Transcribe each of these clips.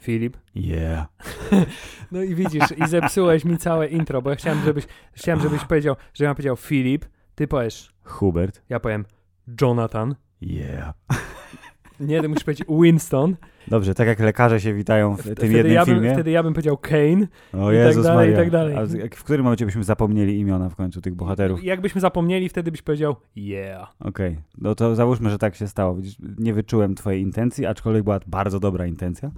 Filip. Yeah. No i widzisz, i zepsułeś mi całe intro, bo ja chciałem, żebyś, chciałem, żebyś powiedział, że ja powiedział Filip, ty powiesz, Hubert. ja powiem Jonathan. Yeah. Nie, ty musisz powiedzieć Winston. Dobrze, tak jak lekarze się witają w tym Wtedy jednym ja, bym, filmie. wtedy ja bym powiedział Kane. o i tak Jezus dalej, i tak dalej. A w którym momencie byśmy zapomnieli imiona w końcu tych bohaterów? Jakbyśmy zapomnieli, wtedy byś powiedział yeah. Okej, no to załóżmy, że tak się stało. Nie wyczułem twojej intencji, aczkolwiek była bardzo dobra intencja.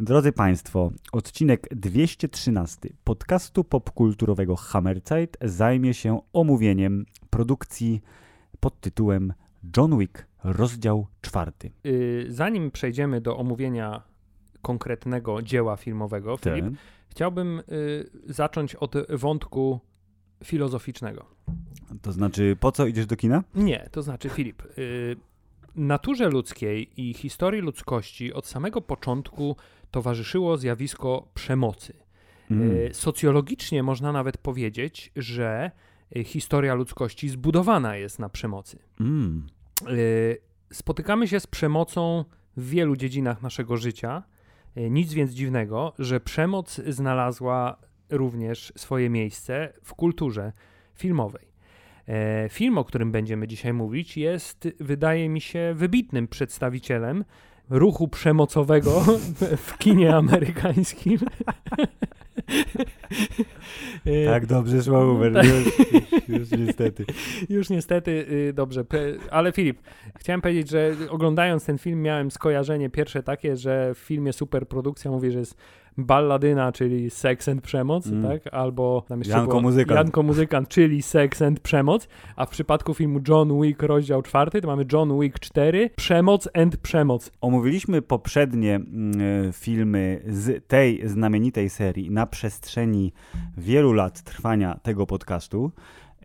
Drodzy Państwo, odcinek 213 podcastu popkulturowego Hammerzeit zajmie się omówieniem produkcji pod tytułem John Wick, rozdział czwarty. Y, zanim przejdziemy do omówienia konkretnego dzieła filmowego, Filip, Ten. chciałbym y, zacząć od wątku filozoficznego. To znaczy, po co idziesz do kina? Nie, to znaczy Filip, y, naturze ludzkiej i historii ludzkości od samego początku towarzyszyło zjawisko przemocy. Mm. Socjologicznie można nawet powiedzieć, że historia ludzkości zbudowana jest na przemocy. Mm. Y, Spotykamy się z przemocą w wielu dziedzinach naszego życia. Y, Nic więc dziwnego, że przemoc znalazła również swoje miejsce w kulturze filmowej. E, Film, o którym będziemy dzisiaj mówić, jest, wydaje mi się, wybitnym przedstawicielem ruchu przemocowego w kinie amerykańskim. E, Tak dobrze szło, Hubert, tak. już, już niestety. Już niestety, y, dobrze, ale Filip, chciałem powiedzieć, że oglądając ten film miałem skojarzenie pierwsze takie, że w filmie superprodukcja mówi, że jest balladyna, czyli seks and przemoc, Mm. tak? Albo tam jeszcze Janko było Muzykant. Janko Muzykant, czyli seks and przemoc, a w przypadku filmu John Wick rozdział czwarty, to mamy John Wick 4, przemoc and przemoc. Omówiliśmy poprzednie mm, e, filmy z tej znamienitej serii na przestrzeni wielu lat trwania tego podcastu.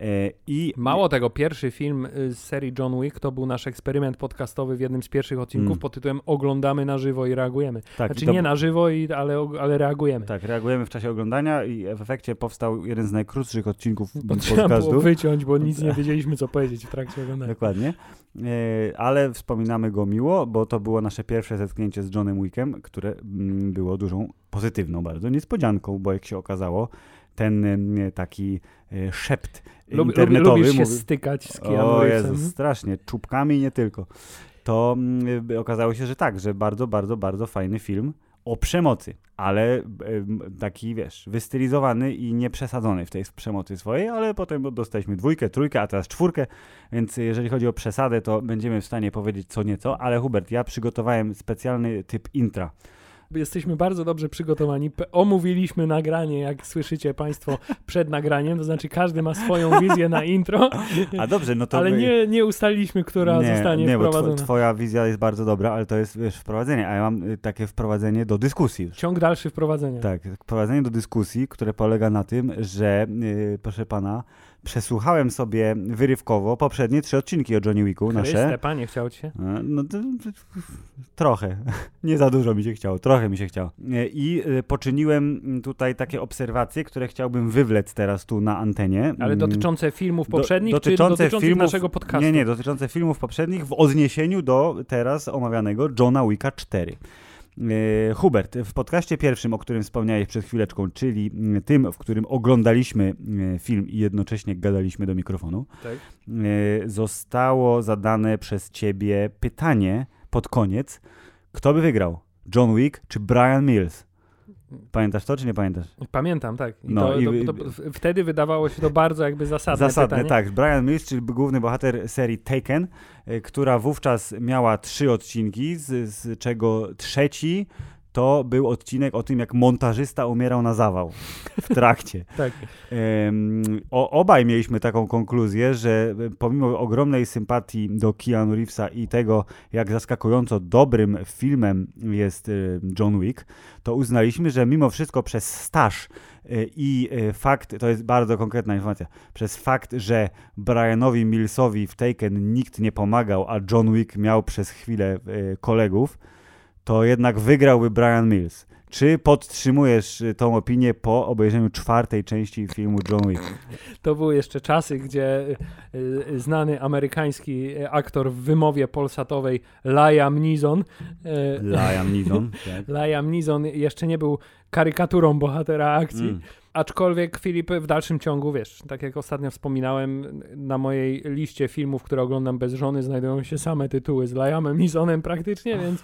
E, I Mało tego, pierwszy film y, z serii John Wick to był nasz eksperyment podcastowy w jednym z pierwszych odcinków Mm. pod tytułem Oglądamy na żywo i reagujemy. tak, Znaczy to- nie na żywo, i, ale, ale reagujemy. Tak, reagujemy w czasie oglądania i w efekcie powstał jeden z najkrótszych odcinków Bo trzeba było wyciąć, bo nic nie wiedzieliśmy, co powiedzieć w trakcie oglądania. Dokładnie. E, Ale wspominamy go miło, bo to było nasze pierwsze zetknięcie z Johnem Wickiem, które mm, było dużą, pozytywną bardzo niespodzianką, bo jak się okazało, ten em, taki e, szept internetowy lubisz się stykać z Keanu O. Jezus, strasznie, czubkami nie tylko. To mm, y, okazało się, że tak, że bardzo, bardzo, bardzo fajny film o przemocy, ale taki, wiesz, wystylizowany i nieprzesadzony w tej przemocy swojej, ale potem dostaliśmy dwójkę, trójkę, a teraz czwórkę, więc jeżeli chodzi o przesadę, to będziemy w stanie powiedzieć co nieco, ale Hubert, ja przygotowałem specjalny typ intra. Jesteśmy bardzo dobrze przygotowani. Omówiliśmy nagranie, jak słyszycie Państwo, przed nagraniem. To znaczy, każdy ma swoją wizję na intro, A dobrze, no to... ale nie, nie ustaliliśmy, która nie, zostanie nie, bo wprowadzona. two, twoja wizja jest bardzo dobra, ale to jest, wiesz, wprowadzenie, a ja mam y, takie wprowadzenie do dyskusji. Ciąg dalszy wprowadzenia. Tak, prowadzenie do dyskusji, które polega na tym, że, yy, proszę pana, przesłuchałem sobie wyrywkowo poprzednie trzy odcinki o Johnny Wicku, Chryste, nasze. panie, chciał ci się? E, No to, trochę, nie za dużo mi się chciało, trochę mi się chciało. E, I e, poczyniłem tutaj takie obserwacje, które chciałbym wywlec teraz tu na antenie. Ale Mm, dotyczące filmów do- poprzednich, dotyczące czy dotyczących filmów- naszego podcastu? Nie, nie, dotyczące filmów poprzednich w odniesieniu do teraz omawianego Johna Wicka 4. E, Hubert, w podcaście pierwszym, o którym wspomniałeś przed chwileczką, czyli mm, tym, w którym oglądaliśmy e, film i jednocześnie gadaliśmy do mikrofonu, Tak. e, zostało zadane przez ciebie pytanie pod koniec, kto by wygrał? John Wick czy Brian Mills? Pamiętasz to, czy nie pamiętasz? Pamiętam, tak. I No to, i- to, to, wtedy wydawało się to bardzo jakby zasadne, Zasadne, pytanie. tak. Brian Mills, czyli główny bohater serii Taken, y, która wówczas miała trzy odcinki, z, z czego trzeci to był odcinek o tym, jak montażysta umierał na zawał w trakcie. Tak. O, obaj mieliśmy taką konkluzję, że e, pomimo ogromnej sympatii do Keanu Reevesa i tego, jak zaskakująco dobrym filmem jest e, John Wick, to uznaliśmy, że mimo wszystko przez staż e, i fakt, to jest bardzo konkretna informacja, przez fakt, że Brianowi Millsowi w Taken nikt nie pomagał, a John Wick miał przez chwilę kolegów, to jednak wygrałby Brian Mills. Czy podtrzymujesz y, tą opinię po obejrzeniu czwartej części filmu John Wick? To były jeszcze czasy, gdzie y, y, znany amerykański aktor w wymowie polsatowej Liam Neeson Liam Neeson. Tak. Liam Neeson jeszcze nie był karykaturą bohatera akcji. Mm. Aczkolwiek Filip w dalszym ciągu, wiesz, tak jak ostatnio wspominałem, na mojej liście filmów, które oglądam bez żony, znajdują się same tytuły z Liamem Neesonem praktycznie, więc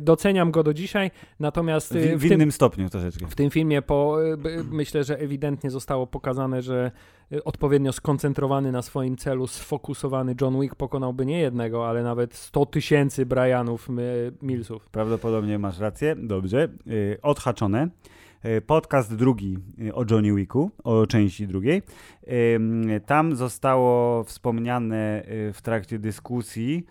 doceniam go do dzisiaj. Natomiast y, W, w w, tym, innym stopniu troszeczkę. w tym filmie po, y, myślę, że ewidentnie zostało pokazane, że y, odpowiednio skoncentrowany na swoim celu, sfokusowany John Wick pokonałby nie jednego, ale nawet 100 tysięcy Brianów Millsów. Prawdopodobnie masz rację. Dobrze. Odhaczone. Y, Podcast drugi y, o Johnny Wicku, o części drugiej. Ym, Tam zostało wspomniane w trakcie dyskusji,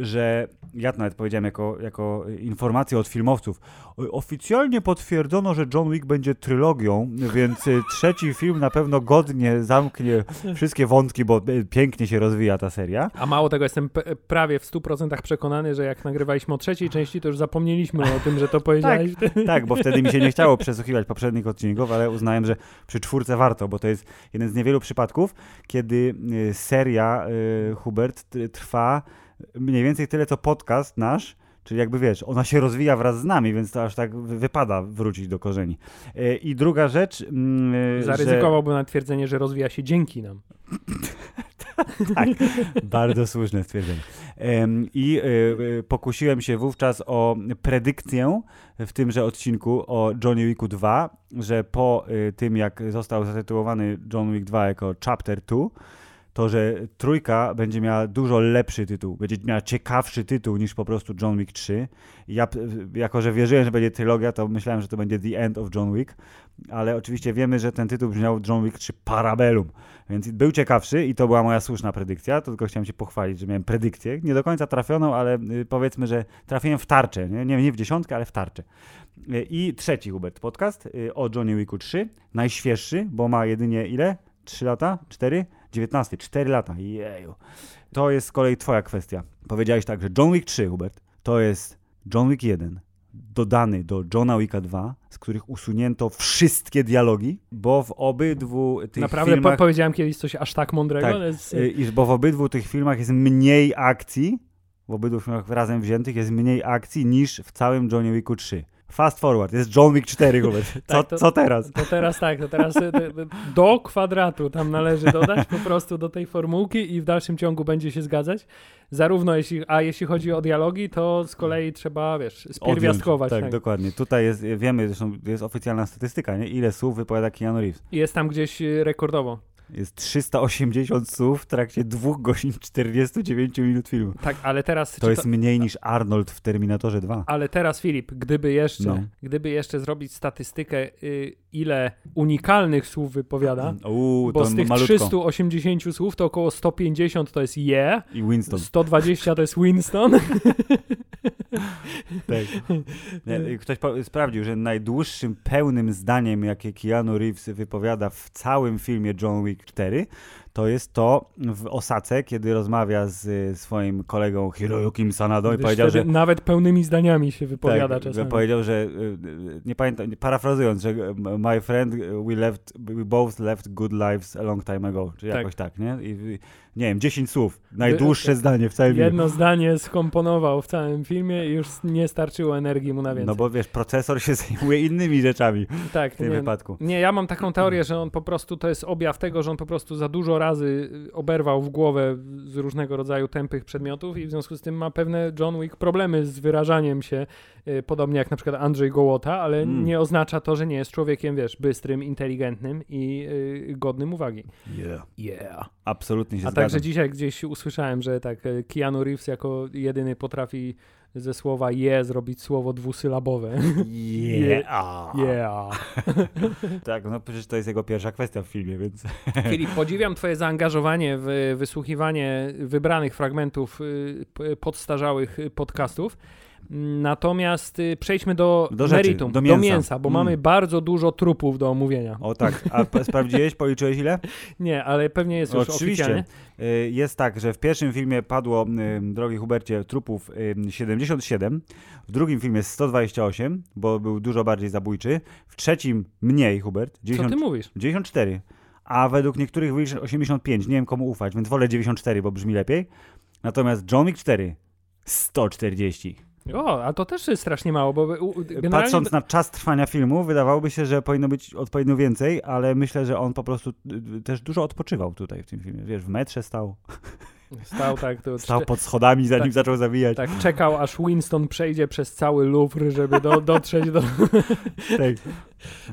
że ja to nawet powiedziałem jako, jako informację od filmowców. y, Oficjalnie potwierdzono, że John Wick będzie trylogią, więc y, trzeci film na pewno godnie zamknie wszystkie wątki, bo y, pięknie się rozwija ta seria. A mało tego, jestem prawie w 100% przekonany, że jak nagrywaliśmy o trzeciej części, to już zapomnieliśmy o tym, że to powiedziałeś. Tak, bo wtedy mi się nie chciało przesłuchiwać poprzednich odcinków, ale uznałem, że przy czwórce warto, bo to jest jeden z niewielu przypadków, kiedy y, seria y, Hubert trwa mniej więcej tyle, co podcast nasz, czyli jakby wiesz, ona się rozwija wraz z nami, więc to aż tak wy- wypada wrócić do korzeni. Y, I druga rzecz, mm, y, Zaryzykowałbym na twierdzenie, że rozwija się dzięki nam. Tak, bardzo słuszne stwierdzenie. I y, pokusiłem się wówczas o predykcję w tymże odcinku o Johnny Wicku 2, że po tym, jak został zatytułowany John Wick 2 jako Chapter 2, to, że trójka będzie miała dużo lepszy tytuł, będzie miała ciekawszy tytuł niż po prostu John Wick 3. I Ja, jako że wierzyłem, że będzie trylogia, to myślałem, że to będzie The End of John Wick, ale oczywiście wiemy, że ten tytuł brzmiał John Wick 3 Parabellum, więc był ciekawszy i to była moja słuszna predykcja, to tylko chciałem się pochwalić, że miałem predykcję, nie do końca trafioną, ale y, powiedzmy, że trafiłem w tarczę, nie, nie, nie w dziesiątkę, ale w tarczę. Y, I trzeci Hubert podcast y, o Johnny Wicku 3, najświeższy, bo ma jedynie ile? 3 lata? 4? 19, 4 lata. Jeju. To jest z kolei twoja kwestia. Powiedziałeś tak, że John Wick 3, Hubert, to jest John Wick 1 dodany do Johna Wicka 2, z których usunięto wszystkie dialogi, bo w obydwu tych Naprawdę filmach... po powiedziałem kiedyś coś aż tak mądrego. Tak, ale y, iż bo w obydwu tych filmach jest mniej akcji, w obydwu filmach razem wziętych jest mniej akcji niż w całym Johnie Wicku 3. Fast forward, jest John Wick 4, Hubert. Co, Tak, to- co teraz? To teraz tak, to teraz y, y, y, do kwadratu tam należy dodać po prostu do tej formułki i w dalszym ciągu będzie się zgadzać. Zarówno jeśli, a jeśli chodzi o dialogi, to z kolei trzeba, wiesz, spierwiastkować. Tak, tak. dokładnie. Tutaj jest, wiemy, zresztą jest oficjalna statystyka, nie? ile słów wypowiada Keanu Reeves. Jest tam gdzieś rekordowo. Jest 380 słów w trakcie 2 godzin 49 minut filmu. Tak, ale teraz... To jest mniej niż Arnold w Terminatorze 2. Ale teraz Filip, gdyby jeszcze, No. gdyby jeszcze zrobić statystykę, y, ile unikalnych słów wypowiada, Uuu, bo z tych malutko. 380 słów to około 150 to jest yeah, I Winston. 120 to jest Winston. Tak. Nie, ktoś sprawdził, że najdłuższym pełnym zdaniem, jakie Keanu Reeves wypowiada w całym filmie John Wick 4, to jest to w Osace, kiedy rozmawia z y, swoim kolegą Hiroyukim Sanado i powiedział, że Nawet pełnymi zdaniami się wypowiada tak, czasami. powiedział, że y, y, nie pamiętam, parafrazując, że my friend, we left, we both left good lives a long time ago, czy Tak. jakoś tak, nie? I, nie wiem, 10 słów, najdłuższe zdanie w całym filmie. Jedno zdanie skomponował w całym filmie i już nie starczyło energii mu na więcej. No bo wiesz, procesor się zajmuje innymi rzeczami tak, w tym nie, wypadku. nie, ja mam taką teorię, że on po prostu, to jest objaw tego, że on po prostu za dużo razy oberwał w głowę z różnego rodzaju tępych przedmiotów i w związku z tym ma pewne John Wick problemy z wyrażaniem się, y, podobnie jak na przykład Andrzej Gołota, ale Mm. nie oznacza to, że nie jest człowiekiem, wiesz, bystrym, inteligentnym i y, godnym uwagi. Yeah. Yeah. Absolutnie się A zgadzam. także dzisiaj gdzieś usłyszałem, że tak e, Keanu Reeves jako jedyny potrafi ze słowa je zrobić słowo dwusylabowe. Yeah. Yeah. Tak, no przecież to jest jego pierwsza kwestia w filmie, więc Filip, podziwiam twoje zaangażowanie w wysłuchiwanie wybranych fragmentów y, podstarzałych podcastów. Natomiast y, przejdźmy do, Do rzeczy, meritum, do do mięsa. mięsa, bo Mm. mamy bardzo dużo trupów do omówienia. O tak, a sprawdziłeś, policzyłeś ile? Nie, ale pewnie jest już Oczywiście. oficjalnie. Y, Jest tak, że w pierwszym filmie padło, y, drogi Hubercie, trupów y, 77, w drugim filmie 128, bo był dużo bardziej zabójczy, w trzecim mniej, Hubert, Co 90, ty mówisz? 94, a według niektórych wyliczeń 85, nie wiem komu ufać, więc wolę 94, bo brzmi lepiej. Natomiast John Wick 4 140. O, a to też jest strasznie mało, bo generalnie... Patrząc na czas trwania filmu, wydawałoby się, że powinno być odpowiednio więcej, ale myślę, że on po prostu y, y, też dużo odpoczywał tutaj w tym filmie. Wiesz, w metrze stał, Stał tak, to stał pod schodami, zanim Tak. zaczął zabijać. tak czekał, aż Winston przejdzie przez cały Louvre, żeby do, dotrzeć do... Tak.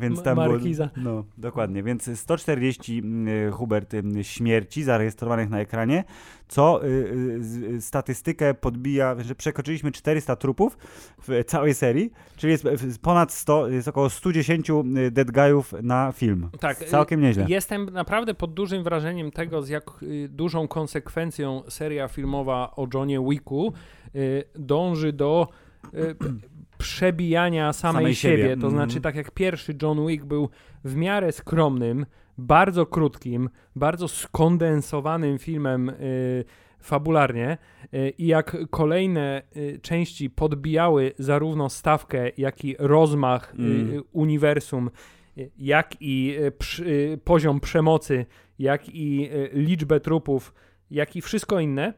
Więc tam Markiza. było. No, dokładnie. Więc 140 y, Hubert y, śmierci zarejestrowanych na ekranie, co y, statystykę podbija, że przekroczyliśmy 400 trupów w całej serii, czyli jest ponad 100, jest około 110 dead guyów na film. Tak, Całkiem nieźle. Jestem naprawdę pod dużym wrażeniem tego, z jak dużą konsekwencją seria filmowa o Johnie Wicku dąży do przebijania samej, Samej siebie. siebie. To Mhm. znaczy, tak jak pierwszy John Wick był w miarę skromnym, bardzo krótkim, bardzo skondensowanym filmem y, fabularnie y, i jak kolejne y, części podbijały zarówno stawkę, jak i rozmach Mm. uniwersum, jak i przy, poziom przemocy, jak i liczbę trupów, jak i wszystko inne,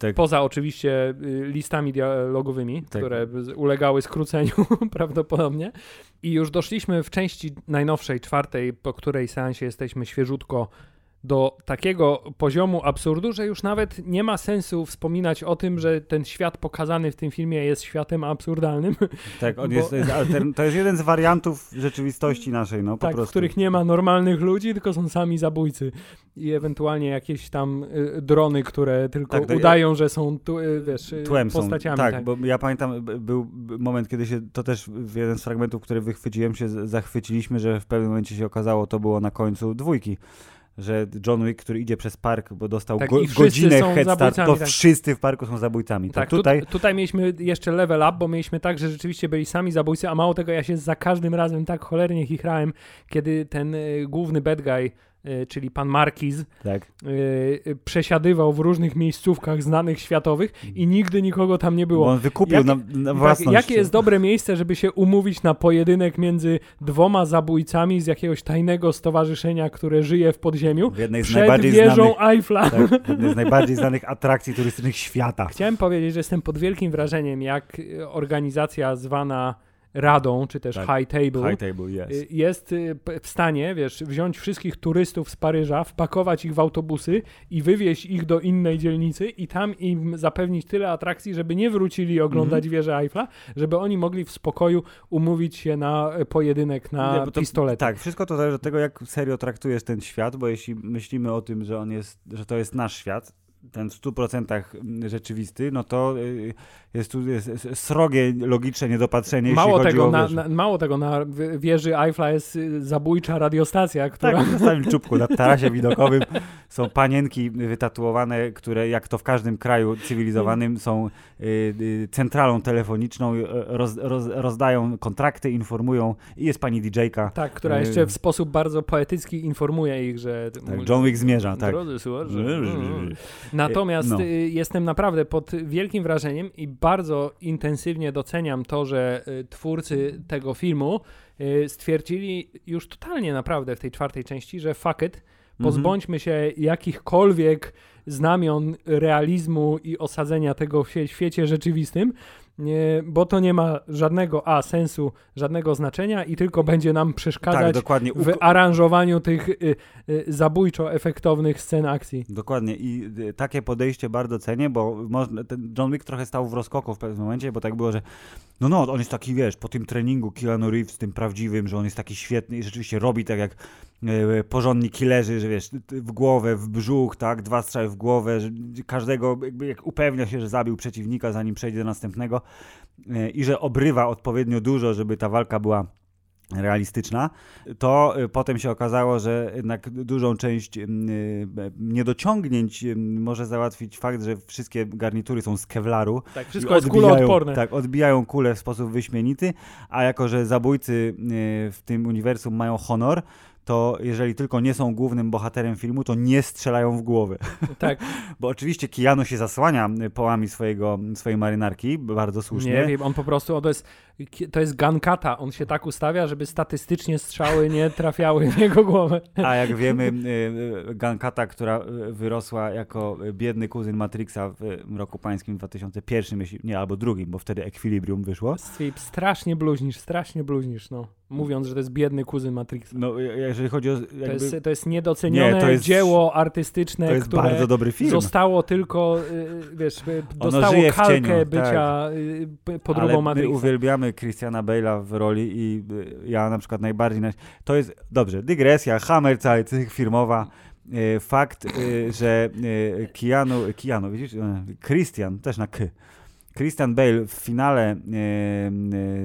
Tak. poza oczywiście y, listami dialogowymi, Tak. które ulegały skróceniu prawdopodobnie. I już doszliśmy w części najnowszej, czwartej, po której seansie jesteśmy świeżutko do takiego poziomu absurdu, że już nawet nie ma sensu wspominać o tym, że ten świat pokazany w tym filmie jest światem absurdalnym, Tak, on bo- jest, to, jest altern- to jest jeden z wariantów rzeczywistości naszej, no po tak, w prostu. których nie ma normalnych ludzi, tylko są sami zabójcy i ewentualnie jakieś tam y, drony, które tylko Tak, to- udają, że są tu, y, wiesz, y, Tłem są. postaciami. Tak, bo ja pamiętam, był moment, kiedy się, to też w jeden z fragmentów, który wychwyciłem, się zachwyciliśmy, że w pewnym momencie się okazało, to było na końcu dwójki, że John Wick, który idzie przez park, bo dostał Tak, go, godzinę head start, to tak. wszyscy w parku są zabójcami. Tak, Tak, tutaj, tu, tutaj mieliśmy jeszcze level up, bo mieliśmy tak, że rzeczywiście byli sami zabójcy, a mało tego, ja się za każdym razem tak cholernie chichrałem, kiedy ten y, główny bad guy, czyli pan Markiz, tak. y, y, przesiadywał w różnych miejscówkach znanych światowych i nigdy nikogo tam nie było. Bo on wykupił Jak- na, na Tak, własność. jakie jest dobre miejsce, żeby się umówić na pojedynek między dwoma zabójcami z jakiegoś tajnego stowarzyszenia, które żyje w podziemiu, w jednej z przed najbardziej wieżą znanych, Eiffla? tak, jednej z najbardziej znanych atrakcji turystycznych świata. Chciałem powiedzieć, że jestem pod wielkim wrażeniem, jak organizacja zwana Radą, czy też Tak. High Table, High table, yes. y, jest y, w stanie, wiesz, wziąć wszystkich turystów z Paryża, wpakować ich w autobusy i wywieźć ich do innej dzielnicy i tam im zapewnić tyle atrakcji, żeby nie wrócili oglądać Mhm. wieżę Eiffla, żeby oni mogli w spokoju umówić się na pojedynek na Nie, bo to- pistolety. Tak, wszystko to zależy od tego, jak serio traktujesz ten świat, bo jeśli myślimy o tym, że on jest, że to jest nasz świat, ten w 100% rzeczywisty, no to y, jest tu jest, srogie logiczne niedopatrzenie, Mało tego, o... na, na, mało tego, na wi- wieży Eiffla jest y, zabójcza radiostacja, która... Tak, na samym czubku, na tarasie widokowym są panienki wytatuowane, które jak to w każdym kraju cywilizowanym są y, y, centralą telefoniczną, y, roz, roz, rozdają kontrakty, informują i jest pani DJ-ka. Tak, która jeszcze w sposób bardzo poetycki informuje ich, że... Tak, John Wick zmierza, tak. Drodzy słuchacze. Natomiast no. y, jestem naprawdę pod wielkim wrażeniem i bardzo intensywnie doceniam to, że y, twórcy tego filmu y, stwierdzili już totalnie naprawdę w tej czwartej części, że fuck it, pozbądźmy się jakichkolwiek znamion realizmu i osadzenia tego w świe- świecie rzeczywistym, nie, bo to nie ma żadnego a sensu, żadnego znaczenia i tylko będzie nam Tak, przeszkadzać dokładnie. w aranżowaniu tych y, y, zabójczo efektownych scen akcji. Dokładnie i y, takie podejście bardzo cenię, bo można, ten John Wick trochę stał w rozkoku w pewnym momencie, bo tak było, że no no, on jest taki, wiesz, po tym treningu Keanu Reeves, tym prawdziwym, że on jest taki świetny i rzeczywiście robi tak jak e, porządni killerzy, że wiesz, w głowę, w brzuch, tak, dwa strzały w głowę, że każdego jakby jak upewnia się, że zabił przeciwnika, zanim przejdzie do następnego i że obrywa odpowiednio dużo, żeby ta walka była realistyczna, to y, potem się okazało, że jednak dużą część y, niedociągnięć może załatwić fakt, że wszystkie garnitury są z kevlaru. Tak, wszystko jest kuloodporne. Tak, odbijają kule w sposób wyśmienity, a jako, że zabójcy w tym uniwersum mają honor, to jeżeli tylko nie są głównym bohaterem filmu, to nie strzelają w głowę. Tak. Bo oczywiście Kijano się zasłania połami swojego, swojej marynarki, bardzo słusznie. Nie wiem, on po prostu, to jest, to jest gankata, on się tak ustawia, żeby statystycznie strzały nie trafiały w jego głowę. A jak wiemy, y, y, gankata, która y, wyrosła jako biedny kuzyn Matrixa w roku pańskim 2001, nie, albo drugim, bo wtedy Equilibrium wyszło. Strasznie bluźnisz, strasznie bluźnisz, no mówiąc, że to jest biedny kuzyn Matrixa. No, jeżeli chodzi o... Jakby... To, jest, to jest niedocenione nie, to jest, dzieło artystyczne, to jest które bardzo dobry film. zostało tylko, wiesz, dostało kalkę tak. bycia tak. podróbą Matrixa. my uwielbiamy Christiana Bale'a w roli i ja na przykład najbardziej... To jest, dobrze, dygresja, Hammerzeit firmowa, fakt, że Keanu, Keanu, widzisz, Christian, też na K, Christian Bale w finale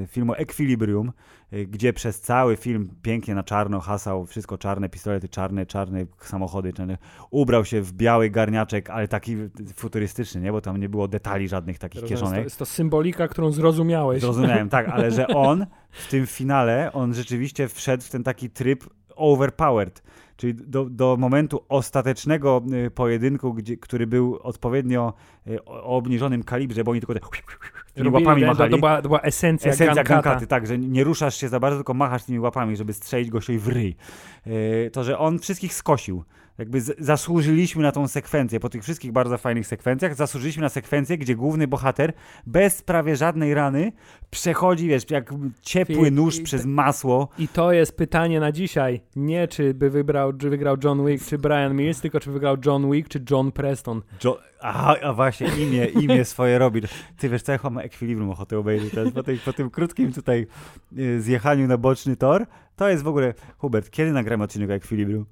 filmu Equilibrium Y, gdzie przez cały film pięknie na czarno hasał, wszystko czarne, pistolety czarne, czarne samochody, czarne. ubrał się w biały garniaczek, ale taki futurystyczny, nie? bo tam nie było detali żadnych takich Rozumiem, kieszonek. To, jest to symbolika, którą zrozumiałeś. Zrozumiałem, tak, ale że on w tym finale, on rzeczywiście wszedł w ten taki tryb overpowered, czyli do, do momentu ostatecznego y, pojedynku, gdzie, który był odpowiednio y, o obniżonym kalibrze, bo oni tylko te tymi łapami machali. To, była, to była esencja, esencja gankaty, tak, że nie ruszasz się za bardzo, tylko machasz tymi łapami, żeby strzelić gościowi w ryj. Yy, to, że on wszystkich skosił. Jakby zasłużyliśmy na tą sekwencję. Po tych wszystkich bardzo fajnych sekwencjach zasłużyliśmy na sekwencję, gdzie główny bohater bez prawie żadnej rany przechodzi, wiesz, jak ciepły nóż I, przez masło. I to jest pytanie na dzisiaj. Nie czy by wybrał, czy wygrał John Wick, czy Brian Mills, tylko czy wygrał John Wick, czy John Preston. Jo Aha, a właśnie, imię, imię swoje robi. Ty wiesz co, ja mam Equilibrium ochotę obejrzeć teraz po, tej, po tym krótkim tutaj y, zjechaniu na boczny tor. To jest w ogóle, Hubert, kiedy nagramy odcinek Equilibrium?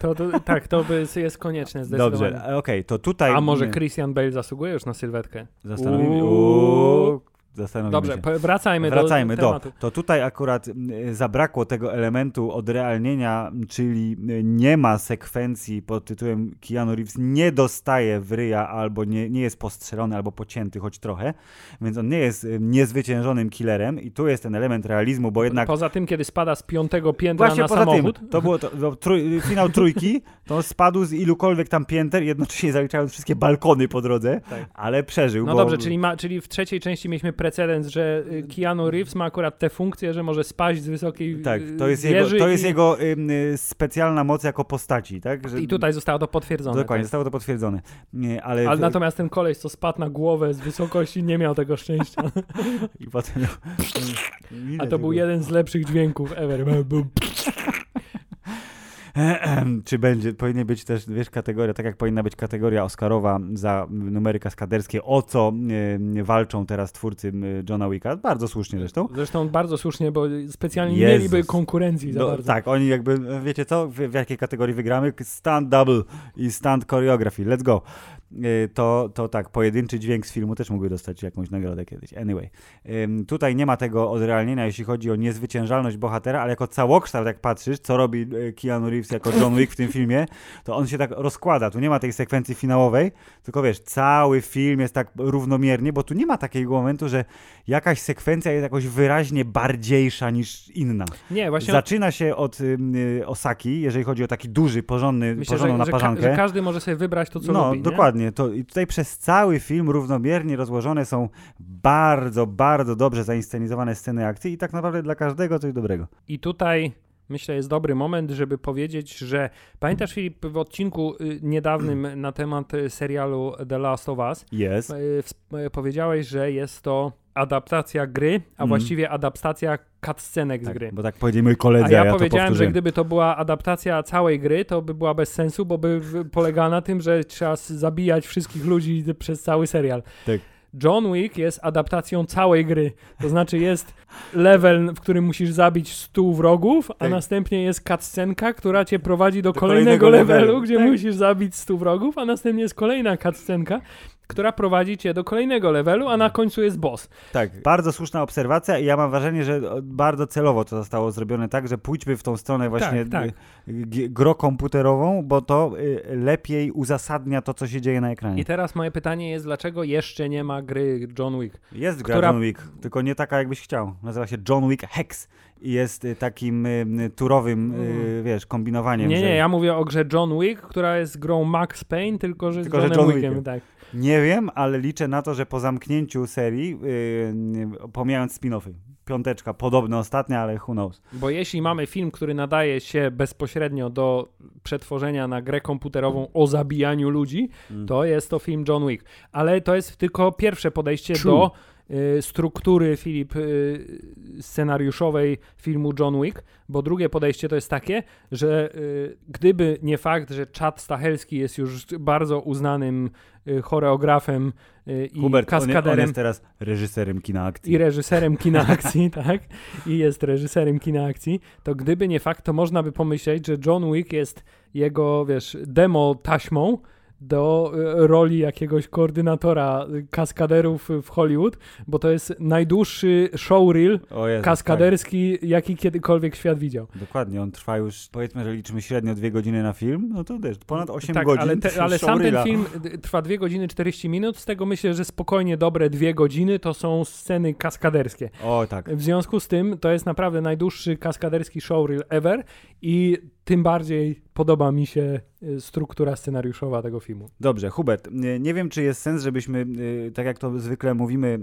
To, to, tak, to jest konieczne zdecydowanie. Dobrze, okej, okay, to tutaj... A może Christian Bale zasługuje już na sylwetkę? Zastanowimy Uuu. Zastanowimy Dobrze, się. wracajmy, wracajmy do, do tematu. To tutaj akurat zabrakło tego elementu odrealnienia, czyli nie ma sekwencji pod tytułem Keanu Reeves nie dostaje w ryja albo nie, nie jest postrzelony albo pocięty choć trochę, więc on nie jest niezwyciężonym killerem i tu jest ten element realizmu, bo jednak... Poza tym, kiedy spada z piątego piętra Właśnie na poza samochód... Tym, to było to, to trój, finał trójki, to spadł z ilukolwiek tam pięter, jednocześnie zaliczając wszystkie balkony po drodze, tak. ale przeżył. No bo... dobrze, czyli, ma, czyli w trzeciej części mieliśmy precedens, że y, Keanu Reeves ma akurat tę funkcję, że może spaść z wysokiej Tak, to jest jego, to jest i... jego y, specjalna moc jako postaci, tak? Że... I tutaj zostało to potwierdzone. Dokładnie, tak? zostało to potwierdzone. Nie, ale... ale natomiast ten koleś, co spadł na głowę z wysokości, nie miał tego szczęścia. I potem... A to był jeden z lepszych dźwięków ever. Czy będzie, powinien być też, wiesz, kategoria, tak jak powinna być kategoria Oscarowa za numery kaskaderskie, o co e, walczą teraz twórcy Johna Wicka, bardzo słusznie zresztą. Zresztą bardzo słusznie, bo specjalnie Jezus. mieliby konkurencji za no, bardzo. Tak, oni jakby, wiecie co, w, w jakiej kategorii wygramy? Stand double i stand choreography, let's go. Y, to, to tak, pojedynczy dźwięk z filmu też mógłby dostać jakąś nagrodę kiedyś. Anyway, tutaj nie ma tego odrealnienia, jeśli chodzi o niezwyciężalność bohatera, ale jako całokształt, jak patrzysz, co robi y, Keanu Reeves jako John Wick w tym filmie, to on się tak rozkłada. Tu nie ma tej sekwencji finałowej, tylko wiesz, cały film jest tak równomiernie, bo tu nie ma takiego momentu, że jakaś sekwencja jest jakoś wyraźnie bardziejsza niż inna. Nie, właśnie. Zaczyna się od y, Osaki, jeżeli chodzi o taki duży, porządny, Myślę, porządną że, naparzankę. Że, ka że każdy może sobie wybrać to, co no, lubi. No, dokładnie. Nie? To, I tutaj przez cały film równomiernie rozłożone są bardzo, bardzo dobrze zainscenizowane sceny akcji i tak naprawdę dla każdego coś dobrego. I tutaj myślę, jest dobry moment, żeby powiedzieć, że pamiętasz Filip w odcinku y, niedawnym na temat y, serialu The Last of Us? Jest. Y, powiedziałeś, że jest to adaptacja gry, a mm. właściwie adaptacja cutscenek tak, z gry. Bo tak powiedzieli moi koledzy, a ja, ja powiedziałem, że gdyby to była adaptacja całej gry, to by była bez sensu, bo by polegała na tym, że trzeba zabijać wszystkich ludzi przez cały serial. Tak. John Wick jest adaptacją całej gry. To znaczy jest level, w którym musisz zabić 100 wrogów, a tak. następnie jest cutscenka, która cię prowadzi do, do kolejnego, kolejnego, levelu, gdzie tak. musisz zabić 100 wrogów, a następnie jest kolejna cutscenka, która prowadzi cię do kolejnego levelu, a na końcu jest boss. Tak, bardzo słuszna obserwacja i ja mam wrażenie, że bardzo celowo to zostało zrobione tak, że pójdźmy w tą stronę właśnie Tak, tak. gro komputerową, bo to y, lepiej uzasadnia to, co się dzieje na ekranie. I teraz moje pytanie jest, dlaczego jeszcze nie ma gry John Wick? Jest gra która- John Wick, tylko nie taka jakbyś chciał. Nazywa się John Wick Hex i jest y, takim turowym, Mm. wiesz, kombinowaniem. Nie, że... nie, ja mówię o grze John Wick, która jest grą Max Payne, tylko że Tylko, z że Johnem John Wickiem, Wickiem. tak. Nie wiem, ale liczę na to, że po zamknięciu serii, yy, pomijając spin-offy, piąteczka, podobno ostatnia, ale who knows. Bo jeśli mamy film, który nadaje się bezpośrednio do przetworzenia na grę komputerową o zabijaniu ludzi, Mm. to jest to film John Wick. Ale to jest tylko pierwsze podejście True. do struktury Filip y, scenariuszowej filmu John Wick, bo drugie podejście to jest takie, że y, gdyby nie fakt, że Chad Stachelski jest już bardzo uznanym y, choreografem y, i Hubert, on, kaskaderem on jest teraz reżyserem kina akcji. i reżyserem kina akcji, tak? I jest reżyserem kina akcji, to gdyby nie fakt, to można by pomyśleć, że John Wick jest jego, wiesz, demo taśmą do e, roli jakiegoś koordynatora kaskaderów w Hollywood, bo to jest najdłuższy showreel Jezu, kaskaderski, jaki kiedykolwiek świat widział. Tak, dokładnie, on trwa już, powiedzmy, że liczymy średnio dwie godziny na film, no to też ponad 8 tak, godzin. ale, te, ale sam ten film trwa 2 godziny 40 minut, z tego myślę, że spokojnie dobre dwie godziny to są sceny kaskaderskie. O tak. W związku z tym to jest naprawdę najdłuższy kaskaderski showreel ever i tym bardziej podoba mi się y, struktura scenariuszowa tego filmu. Dobrze, Hubert, nie, nie wiem, czy jest sens, żebyśmy, y, tak jak to zwykle mówimy,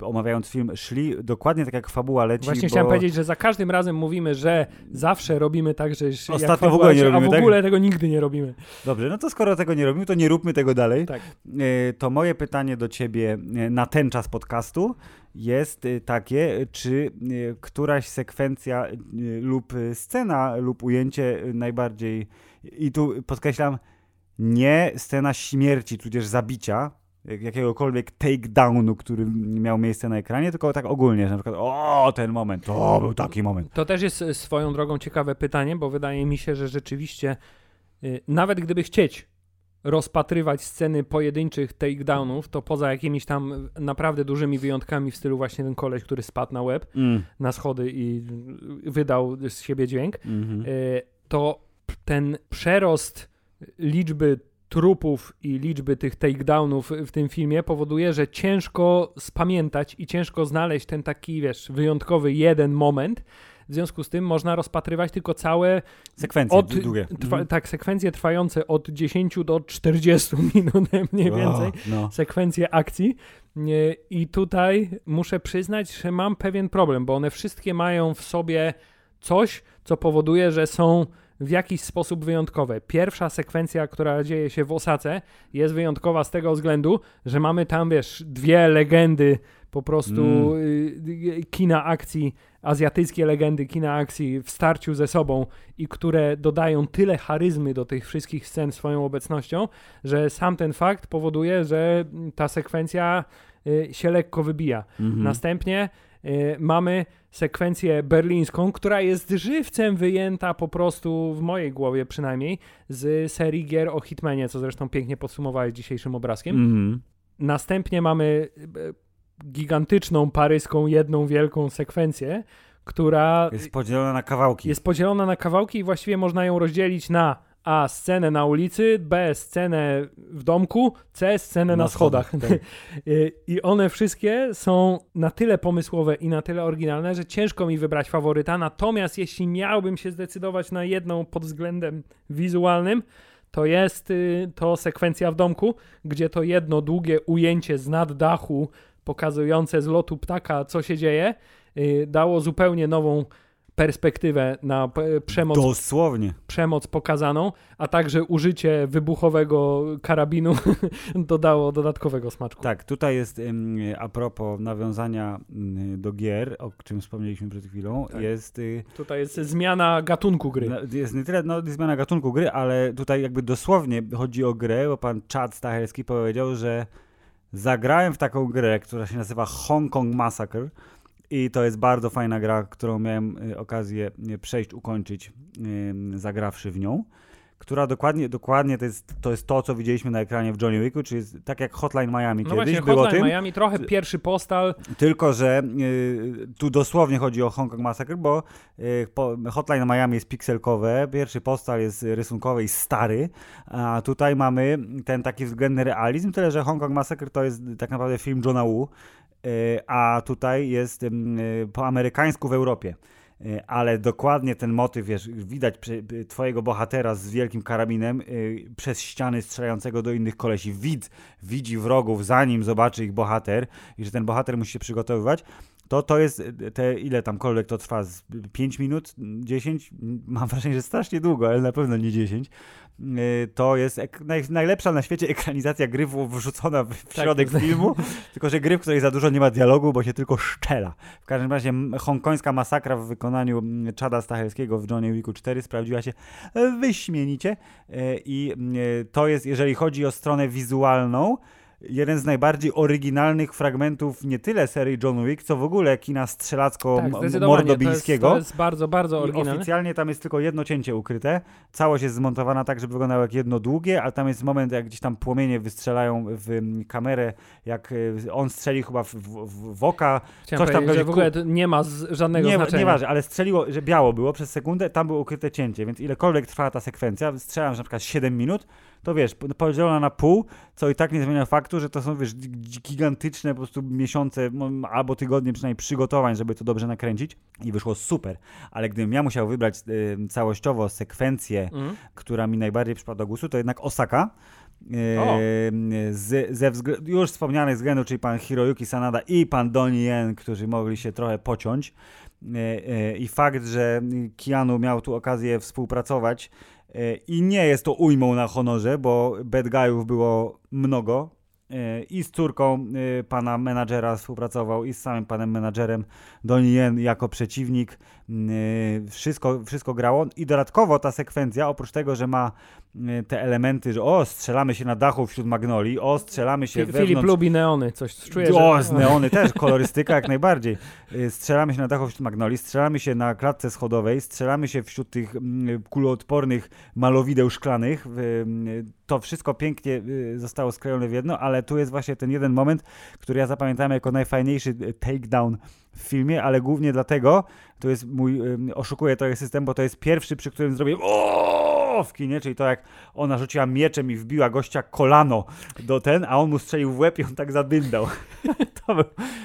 y, omawiając film, szli dokładnie tak jak fabuła leci, Właśnie bo... chciałem powiedzieć, że za każdym razem mówimy, że zawsze robimy tak, że Ostatnio w fabuła ogóle nie robimy, a w tak? ogóle tego nigdy nie robimy. Dobrze, no to skoro tego nie robimy, to nie róbmy tego dalej. Tak. Y, To moje pytanie do ciebie y, na ten czas podcastu jest y, takie, czy y, któraś sekwencja y, lub y, scena lub ujęcie y, najbardziej, i tu podkreślam, nie scena śmierci, tudzież zabicia, jak- jakiegokolwiek takedownu, który miał miejsce na ekranie, tylko tak ogólnie, że na przykład o, ten moment, to był taki moment. To też jest y, swoją drogą ciekawe pytanie, bo wydaje mi się, że rzeczywiście y, nawet gdyby chcieć rozpatrywać sceny pojedynczych takedownów, to poza jakimiś tam naprawdę dużymi wyjątkami w stylu właśnie ten koleś, który spadł na łeb, Mm. na schody i wydał z siebie dźwięk, Mhm. y, to ten przerost liczby trupów i liczby tych takedownów w tym filmie powoduje, że ciężko spamiętać i ciężko znaleźć ten taki, wiesz, wyjątkowy jeden moment. W związku z tym można rozpatrywać tylko całe Sekwencje od, długie. trwa, Mhm. tak, sekwencje trwające od 10 do 40 minut mniej więcej O, no. sekwencje akcji. I tutaj muszę przyznać, że mam pewien problem, bo one wszystkie mają w sobie coś, co powoduje, że są w jakiś sposób wyjątkowe. Pierwsza sekwencja, która dzieje się w Osace, jest wyjątkowa z tego względu, że mamy tam, wiesz, dwie legendy po prostu Mm. y, kina akcji, azjatyckie legendy kina akcji w starciu ze sobą i które dodają tyle charyzmy do tych wszystkich scen swoją obecnością, że sam ten fakt powoduje, że ta sekwencja y, się lekko wybija. Mhm. Następnie y, mamy sekwencję berlińską, która jest żywcem wyjęta po prostu w mojej głowie przynajmniej z serii gier o Hitmanie, co zresztą pięknie podsumowałeś dzisiejszym obrazkiem. Mhm. Następnie mamy e, gigantyczną paryską jedną wielką sekwencję, która Jest podzielona na kawałki. jest podzielona na kawałki i właściwie można ją rozdzielić na A scenę na ulicy, B scenę w domku, C scenę na, Na schodach. schodach, tak. Y, I one wszystkie są na tyle pomysłowe i na tyle oryginalne, że ciężko mi wybrać faworyta. Natomiast jeśli miałbym się zdecydować na jedną pod względem wizualnym, to jest y, to sekwencja w domku, gdzie to jedno długie ujęcie z nad dachu pokazujące z lotu ptaka, co się dzieje, y, dało zupełnie nową perspektywę na przemoc, Dosłownie. przemoc pokazaną, a także użycie wybuchowego karabinu dodało dodatkowego smaczku. Tak, tutaj jest a propos nawiązania do gier, o czym wspomnieliśmy przed chwilą, Tak. jest, y, Tutaj jest zmiana gatunku gry. no, jest nie tyle no, zmiana gatunku gry, ale tutaj jakby dosłownie chodzi o grę, bo pan Chad Stachelski powiedział, że zagrałem w taką grę, która się nazywa Hong Kong Massacre i to jest bardzo fajna gra, którą miałem y, okazję y, przejść, ukończyć, zagrawszy w nią która dokładnie, dokładnie to jest, to jest to, co widzieliśmy na ekranie w Johnny Wicku, czyli tak jak Hotline Miami No kiedyś właśnie, było Hotline tym, Miami, trochę pierwszy postal. tylko że y, tu dosłownie chodzi o Hong Kong Massacre, bo y, po, Hotline Miami jest pikselkowe, pierwszy postal jest rysunkowy i stary, a tutaj mamy ten taki względny realizm, tyle że Hong Kong Massacre to jest tak naprawdę film Johna Woo, a tutaj jest y, po amerykańsku w Europie. Y, Ale dokładnie ten motyw, wiesz, widać y, twojego bohatera z wielkim karabinem y, przez ściany strzelającego do innych kolesi. Widz widzi wrogów, zanim zobaczy ich bohater i że ten bohater musi się przygotowywać. To to jest y, te, ile tamkolwiek to trwa, z 5 minut, 10? Mam wrażenie, że strasznie długo, ale na pewno nie 10. Y, To jest ek- naj, najlepsza na świecie ekranizacja gry wrzucona w Tak. środek filmu, tylko że gry, w której za dużo nie ma dialogu, bo się tylko szczela. W każdym razie hongkońska masakra w wykonaniu Chada Stachelskiego w Johnny Wicku 4 sprawdziła się wyśmienicie E, i to jest, jeżeli chodzi o stronę wizualną, jeden z najbardziej oryginalnych fragmentów nie tyle serii John Wick, co w ogóle kina Tak, strzelacko-mordobilskiego. zdecydowanie. To to jest bardzo, bardzo I oryginalne. oficjalnie tam jest tylko jedno cięcie ukryte. Całość jest zmontowana tak, żeby wyglądało jak jedno długie, a tam jest moment, jak gdzieś tam płomienie wystrzelają w kamerę, jak y, on strzeli chyba w, w, w oka. Chciałem coś tam że w ogóle nie ma z, żadnego Nie, znaczenia. nieważne, ale strzeliło, że biało było przez sekundę, tam było ukryte cięcie, więc ilekolwiek trwała ta sekwencja, strzelam, że na przykład 7 minut, to wiesz, po- podzielona na pół, co i tak nie zmienia faktu, że to są, wiesz, gi- gigantyczne po prostu miesiące albo tygodnie przynajmniej przygotowań, żeby to dobrze nakręcić i wyszło super. Ale gdybym ja musiał wybrać y, całościowo sekwencję, Mhm. która mi najbardziej przypadła do gustu, to jednak Osaka. Y, O. Z, ze wzgl- już wspomnianych względów, czyli pan Hiroyuki Sanada i pan Donnie Yen, którzy mogli się trochę pociąć. Y, y, I fakt, że Keanu miał tu okazję współpracować i nie jest to ujmą na honorze, bo bad guyów było mnogo. y, I z córką y, pana menadżera współpracował, i z samym panem menadżerem Donnie Yen jako przeciwnik. Y, Wszystko, wszystko grało. I dodatkowo ta sekwencja, oprócz tego, że ma te elementy, że o, strzelamy się na dachu wśród magnolii, o, strzelamy się Fi- Filip wewnątrz... lubi neony, coś czuję, O, że... z neony też, kolorystyka jak najbardziej. Y, Strzelamy się na dachu wśród magnolii, strzelamy się na klatce schodowej, strzelamy się wśród tych mm, kuloodpornych malowideł szklanych. Y, y, To wszystko pięknie y, zostało sklejone w jedno, ale tu jest właśnie ten jeden moment, który ja zapamiętałem jako najfajniejszy y, takedown w filmie, ale głównie dlatego, to jest mój, y, oszukuję trochę system, bo to jest pierwszy, przy którym zrobiłem o w kinie, czyli to jak ona rzuciła mieczem i wbiła gościa kolano do ten, a on mu strzelił w łeb i on tak zadyndał. to, był,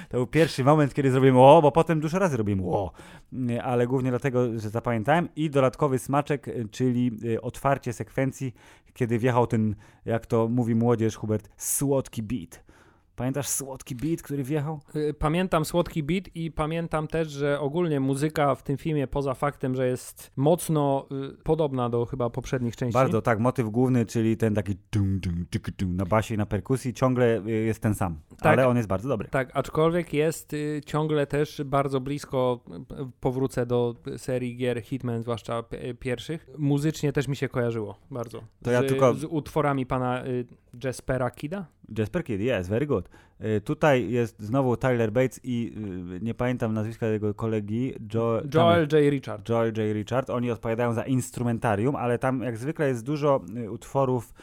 to był pierwszy moment, kiedy zrobiłem o, bo potem dużo razy robiłem o, Nie, ale głównie dlatego, że zapamiętałem i dodatkowy smaczek, czyli y, otwarcie sekwencji, kiedy wjechał ten, jak to mówi młodzież, Hubert, słodki beat. Pamiętasz słodki beat, który wjechał? Y, Pamiętam słodki beat i pamiętam też, że ogólnie muzyka w tym filmie, poza faktem, że jest mocno y, podobna do chyba poprzednich części. Bardzo, tak, motyw główny, czyli ten taki dum, dum, tyk, dum, na basie i na perkusji, ciągle y, jest ten sam, Tak. ale on jest bardzo dobry. Tak, aczkolwiek jest y, ciągle też bardzo blisko, y, powrócę do serii gier Hitman, zwłaszcza p- pierwszych. Muzycznie też mi się kojarzyło bardzo. To ja z, tylko- z utworami pana y, Jaspera Kida. Jasper Kidd, yes, very good. Y, Tutaj jest znowu Tyler Bates i y, nie pamiętam nazwiska tego kolegi, jo, tam- Joel J. Richard. Joel J. Richard. Oni odpowiadają za instrumentarium, ale tam jak zwykle jest dużo y, utworów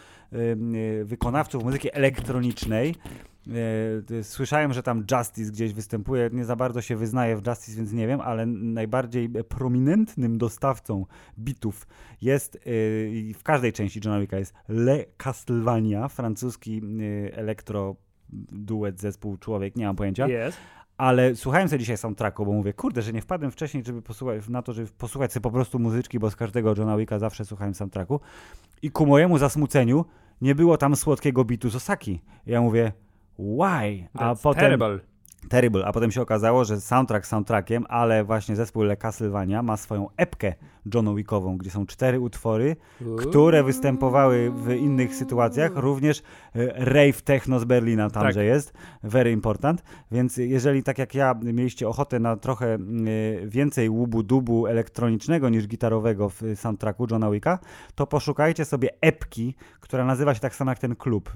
wykonawców muzyki elektronicznej. Y, y, Słyszałem, że tam Justice gdzieś występuje. Nie za bardzo się wyznaję w Justice, więc nie wiem, ale najbardziej prominentnym dostawcą bitów jest y, w każdej części Johna Wicka jest Le Castlevania, francuski elektro duet, zespół, człowiek, nie mam pojęcia. Jest. Ale słuchałem sobie dzisiaj soundtracku, bo mówię, kurde, że nie wpadłem wcześniej, żeby posłuchać, na to, żeby posłuchać sobie po prostu muzyczki, bo z każdego Johna Wicka zawsze słuchałem soundtracku. I ku mojemu zasmuceniu nie było tam słodkiego bitu z Osaki. Ja mówię, why? A That's potem... terrible. Terrible. A potem się okazało, że soundtrack soundtrackiem, ale właśnie zespół Le Castlevania ma swoją epkę John Wickową, gdzie są cztery utwory, które występowały w innych sytuacjach, również e, rave techno z Berlina tamże Tak. jest, very important, więc jeżeli tak jak ja mieliście ochotę na trochę e, więcej łubu-dubu elektronicznego niż gitarowego w soundtracku Johna Wicka, to poszukajcie sobie epki, która nazywa się tak samo jak ten klub.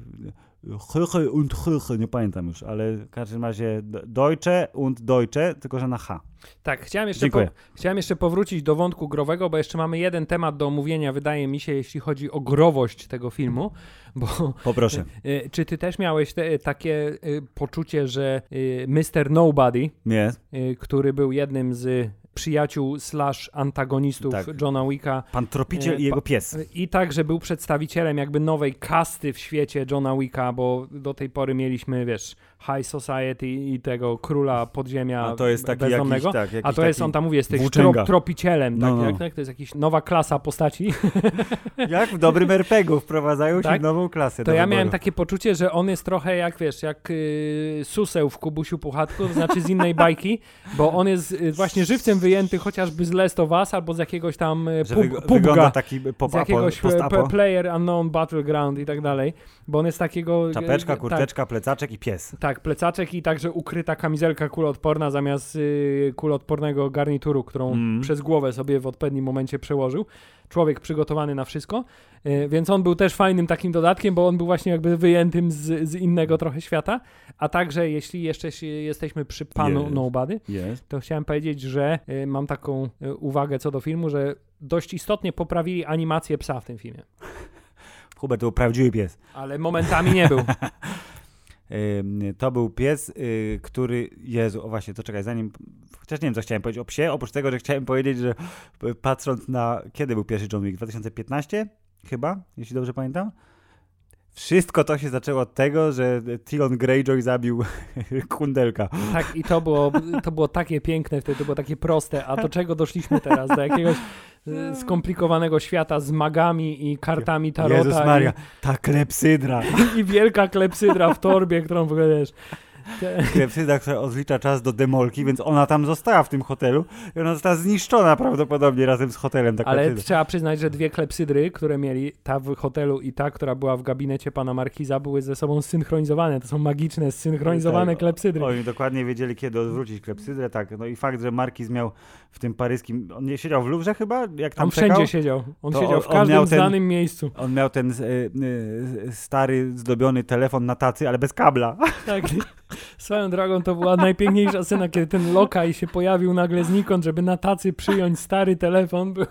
Höche und Höche, nie pamiętam już, ale w każdym razie Deutsche und Deutsche, tylko że na H. Tak, chciałem jeszcze, po, chciałem jeszcze powrócić do wątku growego, bo jeszcze mamy jeden temat do omówienia, wydaje mi się, jeśli chodzi o growość tego filmu. Bo, Poproszę. Y, czy ty też miałeś te, takie y, poczucie, że y, Mr. Nobody, Nie. który był jednym z przyjaciół slash antagonistów tak. Johna Wicka. Pan Tropiciel i jego pies. I także był przedstawicielem jakby nowej kasty w świecie Johna Wicka, bo do tej pory mieliśmy, wiesz, High Society i tego króla podziemia A to jest taki bezdomnego. Jakiś, tak, jakiś A to jest, on tam mówi, jest trop, tropicielem, no, tak, no. Jak, tak, to jest jakaś nowa klasa postaci. Jak w dobrym RPG-u wprowadzają tak? się nową klasę. To ja wyboru. miałem takie poczucie, że on jest trochę jak, wiesz, jak y, Suseł w Kubusiu Puchatku, to znaczy z innej bajki, bo on jest y, właśnie żywcem wyjęty chociażby z Last of Us albo z jakiegoś tam y, pub, wyg wygląda taki pop z jakiegoś player unknown battleground i tak dalej, bo on jest takiego... Czapeczka, tak. kurteczka, tak, plecaczek i pies. Tak, plecaczek i także ukryta kamizelka kuloodporna zamiast y, kuloodpornego garnituru, którą mm. przez głowę sobie w odpowiednim momencie przełożył. Człowiek przygotowany na wszystko, y, więc on był też fajnym takim dodatkiem, bo on był właśnie jakby wyjętym z, z innego trochę świata. A także, jeśli jeszcze jesteśmy przy panu yes. Nobody, yes. to chciałem powiedzieć, że y, mam taką y, uwagę co do filmu, że dość istotnie poprawili animację psa w tym filmie. Hubert to był prawdziwy pies. Ale momentami nie był. To był pies, y, który. Jezu, o właśnie, to czekaj, zanim. Chociaż nie wiem, co chciałem powiedzieć o psie, oprócz tego, że chciałem powiedzieć, że patrząc na. Kiedy był pierwszy John Wick? 2015? Chyba, jeśli dobrze pamiętam. Wszystko to się zaczęło od tego, że Tion Greyjoy zabił kundelka. Tak, i to było, to było takie piękne wtedy, to było takie proste. A do czego doszliśmy teraz? Do jakiegoś e, skomplikowanego świata z magami i kartami tarota. Jezus Maria, i, ta klepsydra. I wielka klepsydra w torbie, którą w ogóle wiesz Klepsyda, która odlicza czas do demolki, więc ona tam została w tym hotelu i ona została zniszczona prawdopodobnie razem z hotelem. Ale klepsyda. trzeba przyznać, że dwie klepsydry, które mieli, ta w hotelu i ta, która była w gabinecie pana Markiza, były ze sobą synchronizowane. To są magiczne, synchronizowane tak, klepsydry. Oni dokładnie wiedzieli, kiedy odwrócić klepsydrę, tak. No i fakt, że Markiz miał w tym paryskim, on nie siedział w Louvre chyba? Jak tam on czekał? wszędzie siedział. On siedział w każdym ten, znanym miejscu. On miał ten y, y, stary, zdobiony telefon na tacy, ale bez kabla. Tak. Swoją drogą to była najpiękniejsza scena, kiedy ten lokaj się pojawił nagle znikąd, żeby na tacy przyjąć stary telefon. Był...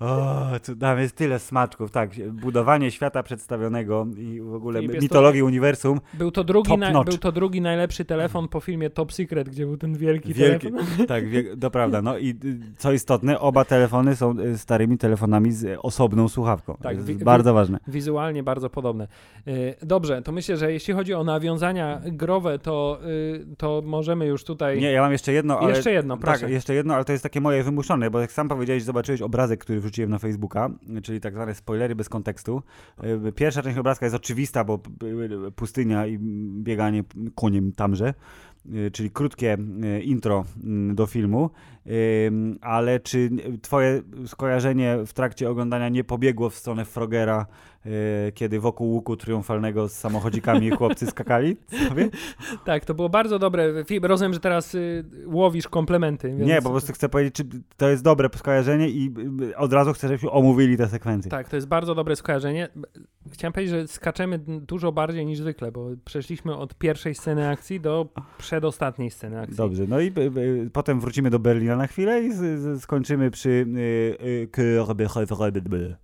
O, tu tam jest tyle smaczków, tak. Budowanie świata przedstawionego i w ogóle mitologii to, uniwersum. Był to, drugi na, był to drugi najlepszy telefon po filmie Top Secret, gdzie był ten wielki, wielki telefon. Tak, wie, to prawda. No i co istotne, oba telefony są y, starymi telefonami z osobną słuchawką. Tak, to jest wi- bardzo ważne. Wizualnie bardzo podobne. Y, dobrze, to myślę, że jeśli chodzi o nawiązania growe, to, y, to możemy już tutaj... Nie, ja mam jeszcze jedno, ale... Jeszcze jedno, proszę. Tak, jeszcze jedno, ale to jest takie moje wymuszone, bo jak sam powiedziałeś, zobaczyłeś obrazek, który wrzuciłem na Facebooka, czyli tak zwane spoilery bez kontekstu. Y, pierwsza część obrazka jest oczywista, bo pustynia i bieganie koniem tamże czyli krótkie intro do filmu, ale czy twoje skojarzenie w trakcie oglądania nie pobiegło w stronę Frogera E, kiedy wokół łuku triumfalnego z samochodzikami chłopcy skakali sobie? Tak, to było bardzo dobre. Rozumiem, że teraz y, łowisz komplementy. Więc... Nie, po prostu chcę powiedzieć, czy to jest dobre skojarzenie i y, od razu chcę, żebyśmy omówili te sekwencje. Tak, to jest bardzo dobre skojarzenie. Chciałem powiedzieć, że skaczemy dużo bardziej niż zwykle, bo przeszliśmy od pierwszej sceny akcji do przedostatniej sceny akcji. Dobrze, no i y, potem wrócimy do Berlina na chwilę i skończymy przy y, y,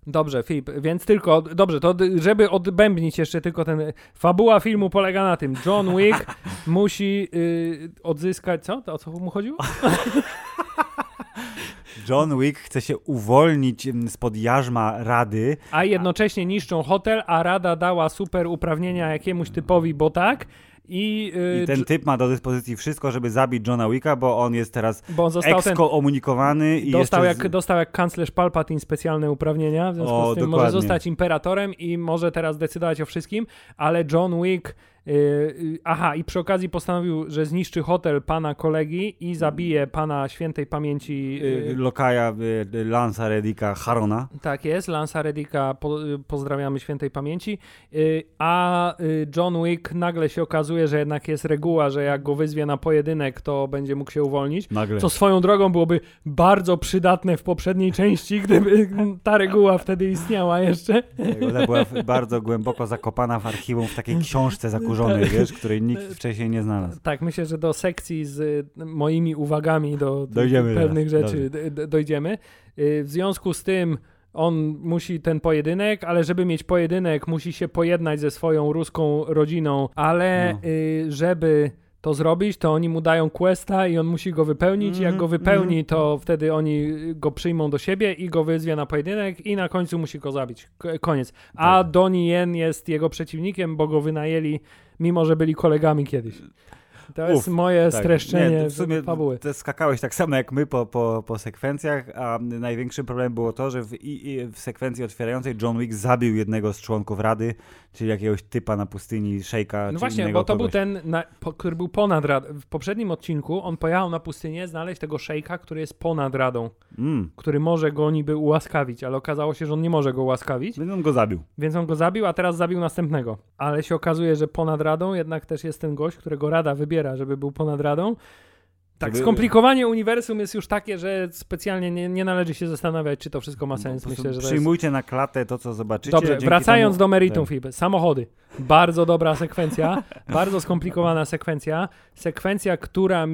Dobrze, Filip, więc tylko, dobrze, to żeby odbębnić jeszcze tylko ten, fabuła filmu polega na tym, John Wick musi y, odzyskać, co? O co mu chodziło? John Wick chce się uwolnić spod jarzma Rady. A jednocześnie niszczą hotel, a Rada dała super uprawnienia jakiemuś typowi, bo tak. I, yy, I, ten typ ma do dyspozycji wszystko, żeby zabić Johna Wicka, bo on jest teraz bo on ekskomunikowany. i dostał, jak, dostał jak kanclerz Palpatine specjalne uprawnienia, w związku o, z tym dokładnie. może zostać imperatorem i może teraz decydować o wszystkim, ale John Wick aha, i przy okazji postanowił, że zniszczy hotel pana kolegi i zabije pana świętej pamięci. Yy, Lokaja Lansa Redika Harona. Tak jest, Lansa Redika po, pozdrawiamy świętej pamięci. A John Wick nagle się okazuje, że jednak jest reguła, że jak go wyzwie na pojedynek, to będzie mógł się uwolnić. Nagle. Co swoją drogą byłoby bardzo przydatne w poprzedniej części, gdyby ta reguła wtedy istniała jeszcze. Ona była bardzo głęboko zakopana w archiwum w takiej książce zakurzonej, tak. wiesz, której nikt wcześniej nie znalazł. Tak, myślę, że do sekcji z moimi uwagami do dojdziemy pewnych teraz. rzeczy dojdziemy. Y, w związku z tym on musi ten pojedynek, ale żeby mieć pojedynek, musi się pojednać ze swoją ruską rodziną, ale no. Y, żeby to zrobić, to oni mu dają questa i on musi go wypełnić. Mm Jak go mhm, wypełni, mm -hmm. to wtedy oni go przyjmą do siebie i go wyzwie na pojedynek i na końcu musi go zabić. Koniec. A tak. Donnie Yen jest jego przeciwnikiem, bo go wynajęli, mimo że byli kolegami kiedyś. To Uf, jest moje tak. streszczenie Nie, w sumie fabuły. Skakałeś tak samo jak my po, po, po sekwencjach, a największym problemem było to, że w, w sekwencji otwierającej John Wick zabił jednego z członków Rady, czyli jakiegoś typa na pustyni, szejka. No właśnie, bo to kogoś. był ten, na, po, który był ponad radą. W poprzednim odcinku on pojechał na pustynię znaleźć tego szejka, który jest ponad radą, mm. który może go niby ułaskawić, ale okazało się, że on nie może go ułaskawić. Więc on go zabił. Więc on go zabił, a teraz zabił następnego. Ale się okazuje, że ponad radą jednak też jest ten gość, którego rada wybiera, żeby był ponad radą. Tak, Żeby... skomplikowanie uniwersum jest już takie, że specjalnie nie, nie należy się zastanawiać, czy to wszystko ma sens. Myślę, że Przyjmujcie jest... na klatę to, co zobaczycie. Dobrze, wracając temu... do meritum tak. Samochody. Bardzo dobra sekwencja, bardzo skomplikowana sekwencja. Sekwencja, która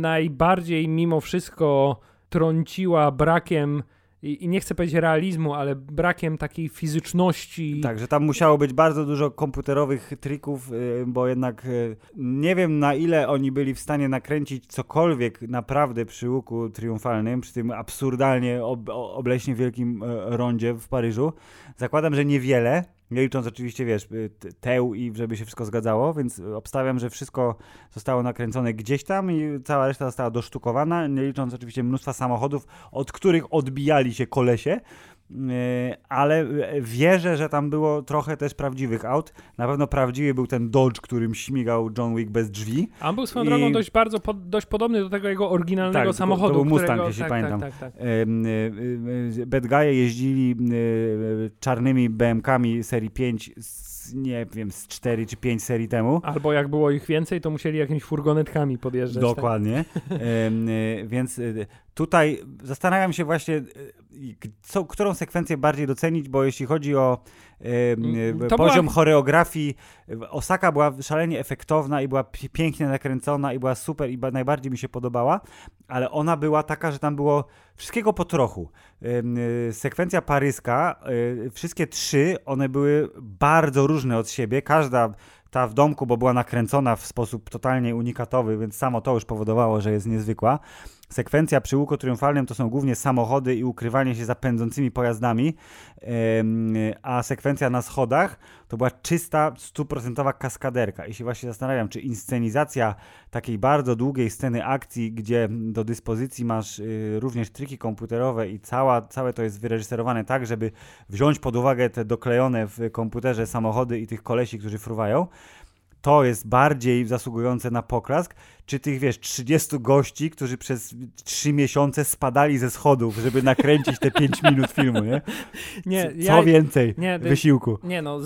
najbardziej mimo wszystko trąciła brakiem i, i, nie chcę powiedzieć realizmu, ale brakiem takiej fizyczności. Tak, że tam musiało być bardzo dużo komputerowych trików, y, bo jednak y, nie wiem na ile oni byli w stanie nakręcić cokolwiek naprawdę przy łuku triumfalnym, przy tym absurdalnie ob obleśnie wielkim y, rondzie w Paryżu. Zakładam, że niewiele, nie licząc oczywiście, wiesz, y, teł i żeby się wszystko zgadzało, więc obstawiam, że wszystko zostało nakręcone gdzieś tam i cała reszta została dosztukowana, nie licząc oczywiście mnóstwa samochodów, od których odbijali się kolesie, ale wierzę, że tam było trochę też prawdziwych aut. Na pewno prawdziwy był ten Dodge, którym śmigał John Wick bez drzwi. A on był swoją I... drogą dość bardzo pod, dość podobny do tego jego oryginalnego tak, samochodu. To był Mustang, którego... jeśli tak, pamiętam. Tak, tak, tak. Bad Guy jeździli czarnymi BMKami serii 5 z, nie wiem, z 4 czy 5 serii temu. Albo jak było ich więcej, to musieli jakimiś furgonetkami podjeżdżać. Tak? Dokładnie. Tak? więc e, tutaj zastanawiam się właśnie, e, co, którą sekwencję bardziej docenić, bo jeśli chodzi o to poziom była... choreografii, Osaka była szalenie efektowna i była pięknie nakręcona i była super i najbardziej mi się podobała, ale ona była taka, że tam było wszystkiego po trochu. Y, sekwencja paryska, y, wszystkie trzy, one były bardzo różne od siebie. Każda ta w domku, bo była nakręcona w sposób totalnie unikatowy, więc samo to już powodowało, że jest niezwykła. Sekwencja przy łuku triumfalnym to są głównie samochody i ukrywanie się za pędzącymi pojazdami, a sekwencja na schodach to była czysta, stuprocentowa kaskaderka. I się właśnie zastanawiam, czy inscenizacja takiej bardzo długiej sceny akcji, gdzie do dyspozycji masz y, również triki komputerowe i cała, całe to jest wyreżyserowane tak, żeby wziąć pod uwagę te doklejone w komputerze samochody i tych kolesi, którzy fruwają, to jest bardziej zasługujące na poklask, czy tych, wiesz, 30 gości, którzy przez 3 miesiące spadali ze schodów, żeby nakręcić te 5 minut filmu, nie? nie co, ja, więcej nie, wysiłku? Nie, no,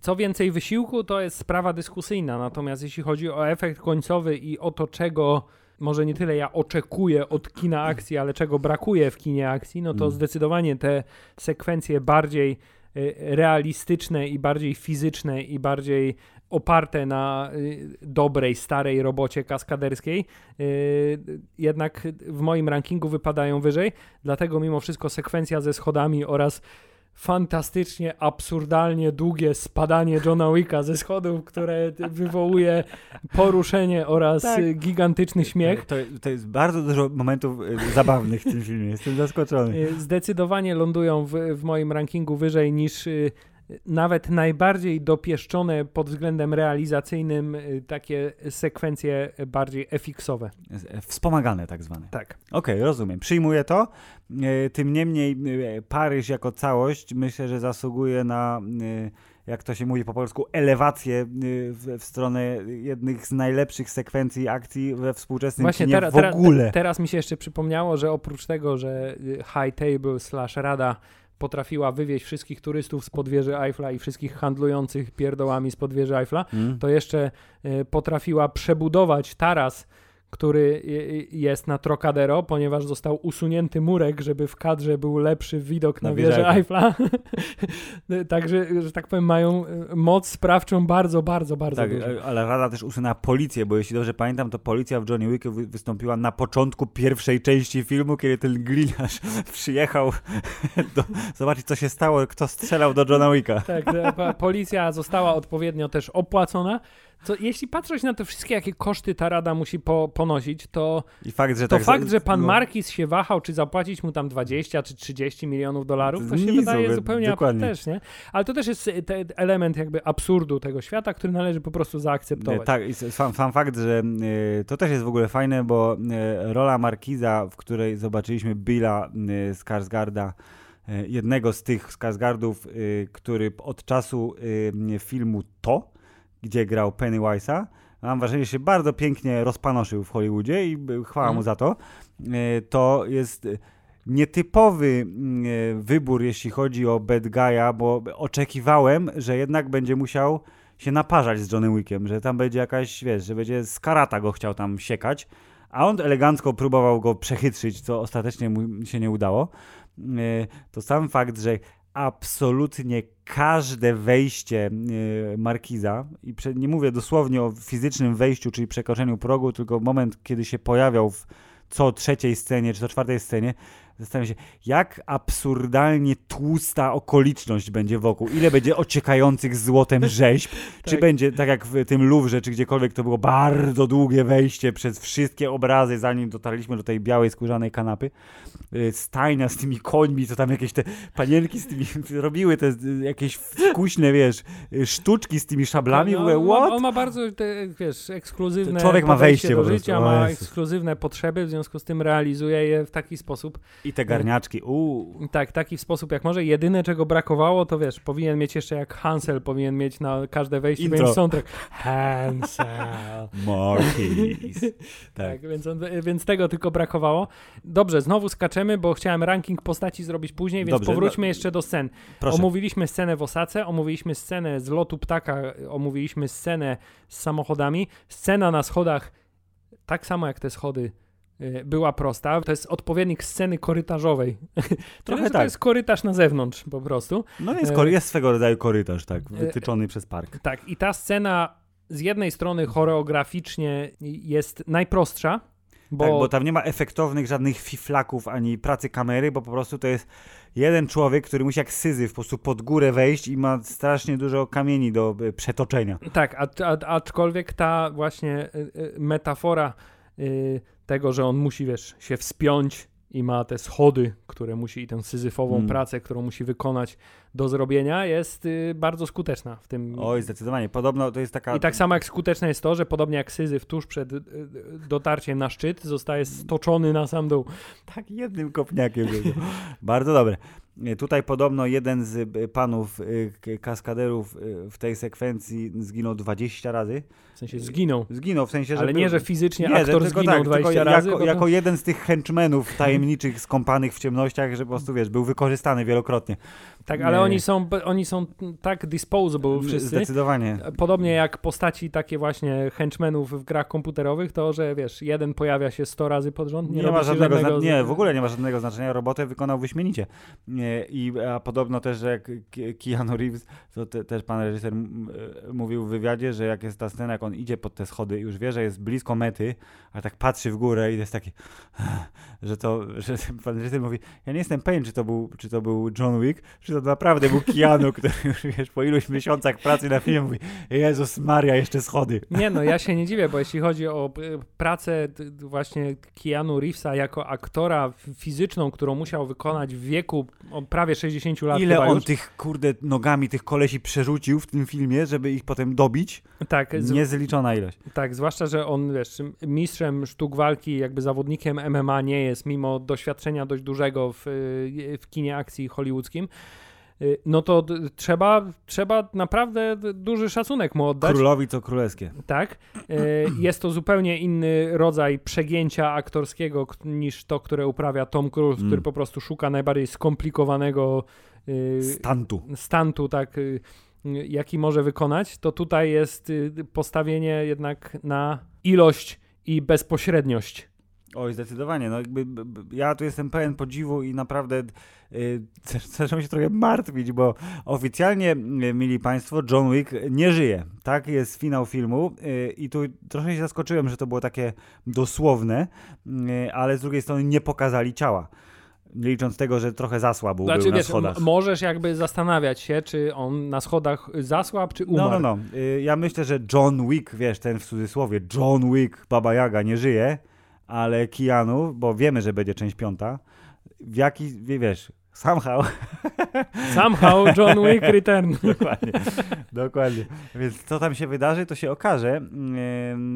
co więcej wysiłku to jest sprawa dyskusyjna, natomiast jeśli chodzi o efekt końcowy i o to, czego może nie tyle ja oczekuję od kina akcji, ale czego brakuje w kinie akcji, no to mm. zdecydowanie te sekwencje bardziej y, realistyczne i bardziej fizyczne i bardziej oparte na y, dobrej, starej robocie kaskaderskiej, y, jednak w moim rankingu wypadają wyżej. Dlatego mimo wszystko sekwencja ze schodami oraz fantastycznie, absurdalnie długie spadanie Johna Wicka ze schodów, które wywołuje poruszenie oraz tak. gigantyczny śmiech. To, to, jest bardzo dużo momentów y, zabawnych w tym filmie, jestem zaskoczony. Zdecydowanie lądują w, w moim rankingu wyżej niż nawet najbardziej dopieszczone pod względem realizacyjnym y, takie sekwencje bardziej FX-owe. Wspomagane tak zwane. Tak. Okej, okay, rozumiem. Przyjmuję to. E, tym niemniej e, Paryż jako całość myślę, że zasługuje na jak to się mówi po polsku, elewację w, w stronę jednych z najlepszych sekwencji akcji we współczesnym Właśnie kinie tera, w ogóle. Tera, teraz mi się jeszcze przypomniało, że oprócz tego, że High Table slash Rada potrafiła wywieźć wszystkich turystów z podwieży Eiffla i wszystkich handlujących pierdołami z podwieży Eiffla, mm. to jeszcze y, potrafiła przebudować taras który jest na Trocadero, ponieważ został usunięty murek, żeby w kadrze był lepszy widok na, na wieżę Eiffla. Także, że tak powiem, mają e, moc sprawczą bardzo, bardzo, bardzo tak, dużo. E, ale Rada też usunęła policję, bo jeśli dobrze pamiętam, to policja w Johnny Wicku wystąpiła na początku pierwszej części filmu, kiedy ten gliniarz przyjechał do, zobaczyć, co się stało, kto strzelał do Johna Wicka. Tak, policja została odpowiednio też opłacona, to jeśli patrzeć na te wszystkie, jakie koszty ta rada musi po, ponosić, to, I fakt, że, to tak fakt, że pan no. Markis się wahał, czy zapłacić mu tam 20 czy 30 milionów dolarów, to się wydaje zupełnie też, nie? Ale to też jest element jakby absurdu tego świata, który należy po prostu zaakceptować. Tak, i sam, sam fakt, że y, to też jest w ogóle fajne, bo y, rola Markiza, w której zobaczyliśmy Billa y, Skarsgarda, jednego z tych Skarsgardów, który od czasu filmu To, gdzie grał Pennywise'a. Mam wrażenie, że się bardzo pięknie rozpanoszył w Hollywoodzie i chwała mu mhm. za to. E, to jest nietypowy e, wybór, jeśli chodzi o Bad Guy'a, bo oczekiwałem, że jednak będzie musiał się naparzać z Johnny Wickiem, że tam będzie jakaś, wiesz, że będzie z karata go chciał tam siekać, a on elegancko próbował go przechytrzyć, co ostatecznie mu się nie udało. E, to sam fakt, że absolutnie każde wejście e, Markiza, i nie mówię dosłownie o fizycznym wejściu, czyli przekroczeniu progu, tylko moment, kiedy się pojawiał w co trzeciej scenie, czy co czwartej scenie, Zastanawiam się, jak absurdalnie tłusta okoliczność będzie wokół. Ile będzie ociekających złotem rzeźb? tak. Czy będzie, tak jak w tym Louvre, czy gdziekolwiek, to było bardzo długie wejście przez wszystkie obrazy, zanim dotarliśmy do tej białej, skórzanej kanapy. Y, stajnia z tymi końmi, co tam jakieś te panienki z tymi robiły te jakieś wkuśne, wiesz, sztuczki z tymi szablami. No, on, what? on ma bardzo, te, wiesz, ekskluzywne Człowiek ma wejście do życia, ma ekskluzywne potrzeby, w związku z tym realizuje je w taki sposób, i te garniaczki, uuu. Tak, taki w sposób jak może. Jedyne, czego brakowało, to wiesz, powinien mieć jeszcze jak Hansel, powinien mieć na każde wejście Intro. soundtrack. Hansel. Marquis. tak, tak więc, on, więc tego tylko brakowało. Dobrze, znowu skaczemy, bo chciałem ranking postaci zrobić później, więc Dobrze, powróćmy no, jeszcze do scen. Proszę. Omówiliśmy scenę w Osace, omówiliśmy scenę z lotu ptaka, omówiliśmy scenę z samochodami. Scena na schodach, tak samo jak te schody była prosta. To jest odpowiednik sceny korytarzowej. Trochę tak. To jest korytarz na zewnątrz po prostu. No jest, y, jest swego rodzaju korytarz, tak, y, wytyczony przez park. Tak, i ta scena z jednej strony choreograficznie jest najprostsza, bo... Tak, bo tam nie ma efektownych żadnych fiflaków ani pracy kamery, bo po prostu to jest jeden człowiek, który musi jak syzyf po prostu pod górę wejść i ma strasznie dużo kamieni do przetoczenia. Tak, a, a, aczkolwiek ta właśnie metafora tego, że on musi, wiesz, się wspiąć i ma te schody, które musi i tę syzyfową mm. pracę, którą musi wykonać do zrobienia, jest y, bardzo skuteczna w tym. Oj, zdecydowanie. Podobno to jest taka. I tak samo jak skuteczne jest to, że podobnie jak syzyf tuż przed y, y dotarciem na szczyt zostaje stoczony na sam dół. Tak, jednym kopniakiem. bardzo dobre. Tutaj podobno jeden z y, panów y, kaskaderów w tej sekwencji zginął 20 razy. W sensie zginął. Zginął, w sensie, że... Ale nie, że fizycznie nie, aktor tylko zginął tak, 20 razy. Jako, jako jeden z tych henchmenów tajemniczych, skąpanych w ciemnościach, że po prostu, wiesz, był wykorzystany wielokrotnie. Tak, ale oni są, oni są tak disposable wszyscy. Zdecydowanie. Podobnie jak postaci takie właśnie henchmenów w grach komputerowych, to, że wiesz, jeden pojawia się 100 razy pod rząd, nie, nie ma żadnego, żadnego... Nie, w ogóle nie ma żadnego znaczenia. Robotę wykonał wyśmienicie. I a podobno też, że jak Keanu Reeves, to te, też pan reżyser mówił w wywiadzie, że jak jest ta scena, jak on idzie pod te schody i już wie, że jest blisko mety, a tak patrzy w górę i jest taki, że to, że pan reżyser mówi, ja nie jestem pewien, czy to był, czy to był John Wick, czy to naprawdę był Keanu, który już wiesz, po iluś miesiącach pracy na filmie mówi, Jezus Maria, jeszcze schody. Nie no, ja się nie dziwię, bo jeśli chodzi o pracę właśnie Keanu Reevesa jako aktora fizyczną, którą musiał wykonać w wieku prawie 60 lat. Ile on już. tych, kurde, nogami tych kolesi przerzucił w tym filmie, żeby ich potem dobić? Tak. Niezliczona ilość. Tak, zwłaszcza, że on, wiesz, mistrzem sztuk walki, jakby zawodnikiem MMA nie jest, mimo doświadczenia dość dużego w, w kinie akcji hollywoodzkim. Y, no to trzeba, trzeba naprawdę duży szacunek mu oddać. Królowi co królewskie. Tak. Y, jest to zupełnie inny rodzaj przegięcia aktorskiego niż to, które uprawia Tom Cruise, mm. który po prostu szuka najbardziej skomplikowanego stantu. Stantu, tak jaki może wykonać, to tutaj jest postawienie jednak na ilość i bezpośredniość. Oj, zdecydowanie. No jakby, ja tu jestem pełen podziwu i naprawdę yy, zaczynam się trochę martwić, bo oficjalnie, yy, mili Państwo, John Wick nie żyje. Tak jest finał filmu yy, i tu trochę się zaskoczyłem, że to było takie dosłowne, y, ale z drugiej strony nie pokazali ciała. Nie licząc tego, że trochę zasłabł znaczy, był na wiesz, schodach. Możesz jakby zastanawiać się, czy on na schodach zasłabł, czy umarł. No, no, no. Y, ja myślę, że John Wick, wiesz, ten w cudzysłowie, John Wick, Baba Yaga nie żyje, ale Keanu, bo wiemy, że będzie część piąta, w jaki, wiesz, Somehow. Somehow John Wick Return. dokładnie, dokładnie. Więc co tam się wydarzy, to się okaże,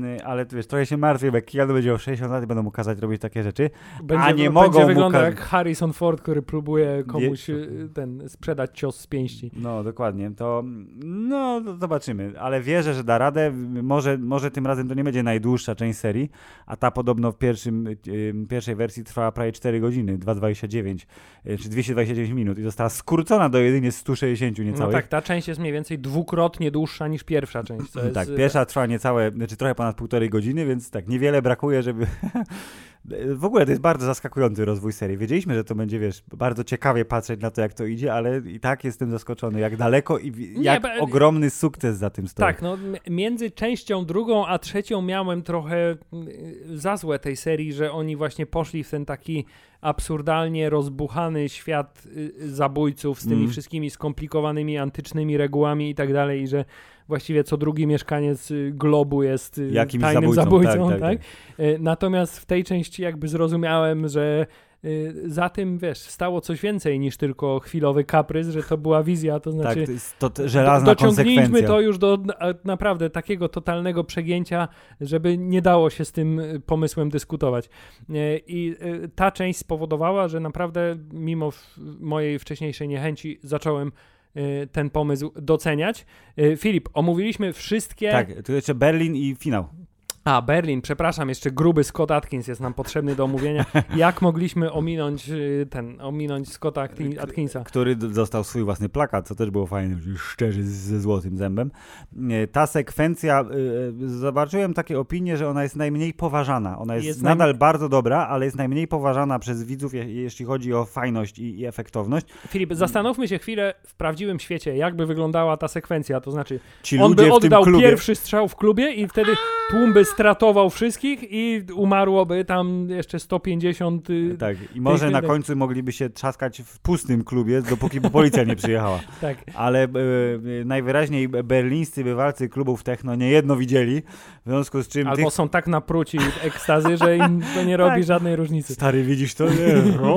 yy, ale wiesz, trochę się martwię, bo jak Keanu będzie o 60 lat i będą mu kazać robić takie rzeczy, będzie, a nie mogą będzie wyglądać jak Harrison Ford, który próbuje komuś nie... ten sprzedać cios z pięści. No, dokładnie. To no, zobaczymy, ale wierzę, że da radę. Może, może tym razem to nie będzie najdłuższa część serii, a ta podobno w pierwszym, yy, pierwszej wersji trwała prawie 4 godziny, 2,29 yy, czy 200 229 minut i została skrócona do jedynie 160 niecałych. No tak, ta część jest mniej więcej dwukrotnie dłuższa niż pierwsza część. tak, pierwsza trwa niecałe, znaczy trochę ponad półtorej godziny, więc tak niewiele brakuje, żeby W ogóle to jest bardzo zaskakujący rozwój serii. Wiedzieliśmy, że to będzie, wiesz, bardzo ciekawie patrzeć na to, jak to idzie, ale i tak jestem zaskoczony, jak daleko i jak Nie, ogromny sukces za tym stoi. Tak, no między częścią drugą a trzecią miałem trochę y, za złe tej serii, że oni właśnie poszli w ten taki absurdalnie rozbuchany świat y, zabójców z tymi mm. wszystkimi skomplikowanymi antycznymi regułami i tak dalej, i że właściwie co drugi mieszkaniec y, globu jest y, Jakimś tajnym zabójcą, zabójcą tak, tak, tak? tak, Natomiast w tej części jakby zrozumiałem, że za tym, wiesz, stało coś więcej niż tylko chwilowy kaprys, że to była wizja, to znaczy tak, to jest to żelazna dociągnijmy to już do naprawdę takiego totalnego przegięcia, żeby nie dało się z tym pomysłem dyskutować. I ta część spowodowała, że naprawdę mimo mojej wcześniejszej niechęci zacząłem Y, ten pomysł doceniać. Y, Filip, omówiliśmy wszystkie. Tak, tu jeszcze Berlin i finał. A, Berlin, przepraszam, jeszcze gruby Scott Atkins jest nam potrzebny do omówienia. Jak mogliśmy ominąć y, ten, ominąć Scotta Atkinsa? Który dostał swój własny plakat, co też było fajne, szczerzy ze złotym zębem. Ta sekwencja, zobaczyłem takie opinie, że ona jest najmniej poważana. Ona jest, jest nadal bardzo dobra, ale jest najmniej poważana przez widzów, jeśli chodzi o fajność i, i efektowność. Filip, zastanówmy się chwilę w prawdziwym świecie, jakby wyglądała ta sekwencja. To znaczy, Ci on by oddał pierwszy strzał w klubie i wtedy tłum by stratował wszystkich i umarłoby tam jeszcze 150. Y, tak, i może na końcu mogliby się trzaskać w pustym klubie, dopóki policja nie przyjechała. tak. Ale e, najwyraźniej berlińscy bywalcy klubów techno niejedno widzieli, w związku z czym... Albo tych... są tak napruci ekstazy, że im to nie robi tak. żadnej różnicy. Stary, widzisz to? Nie. o,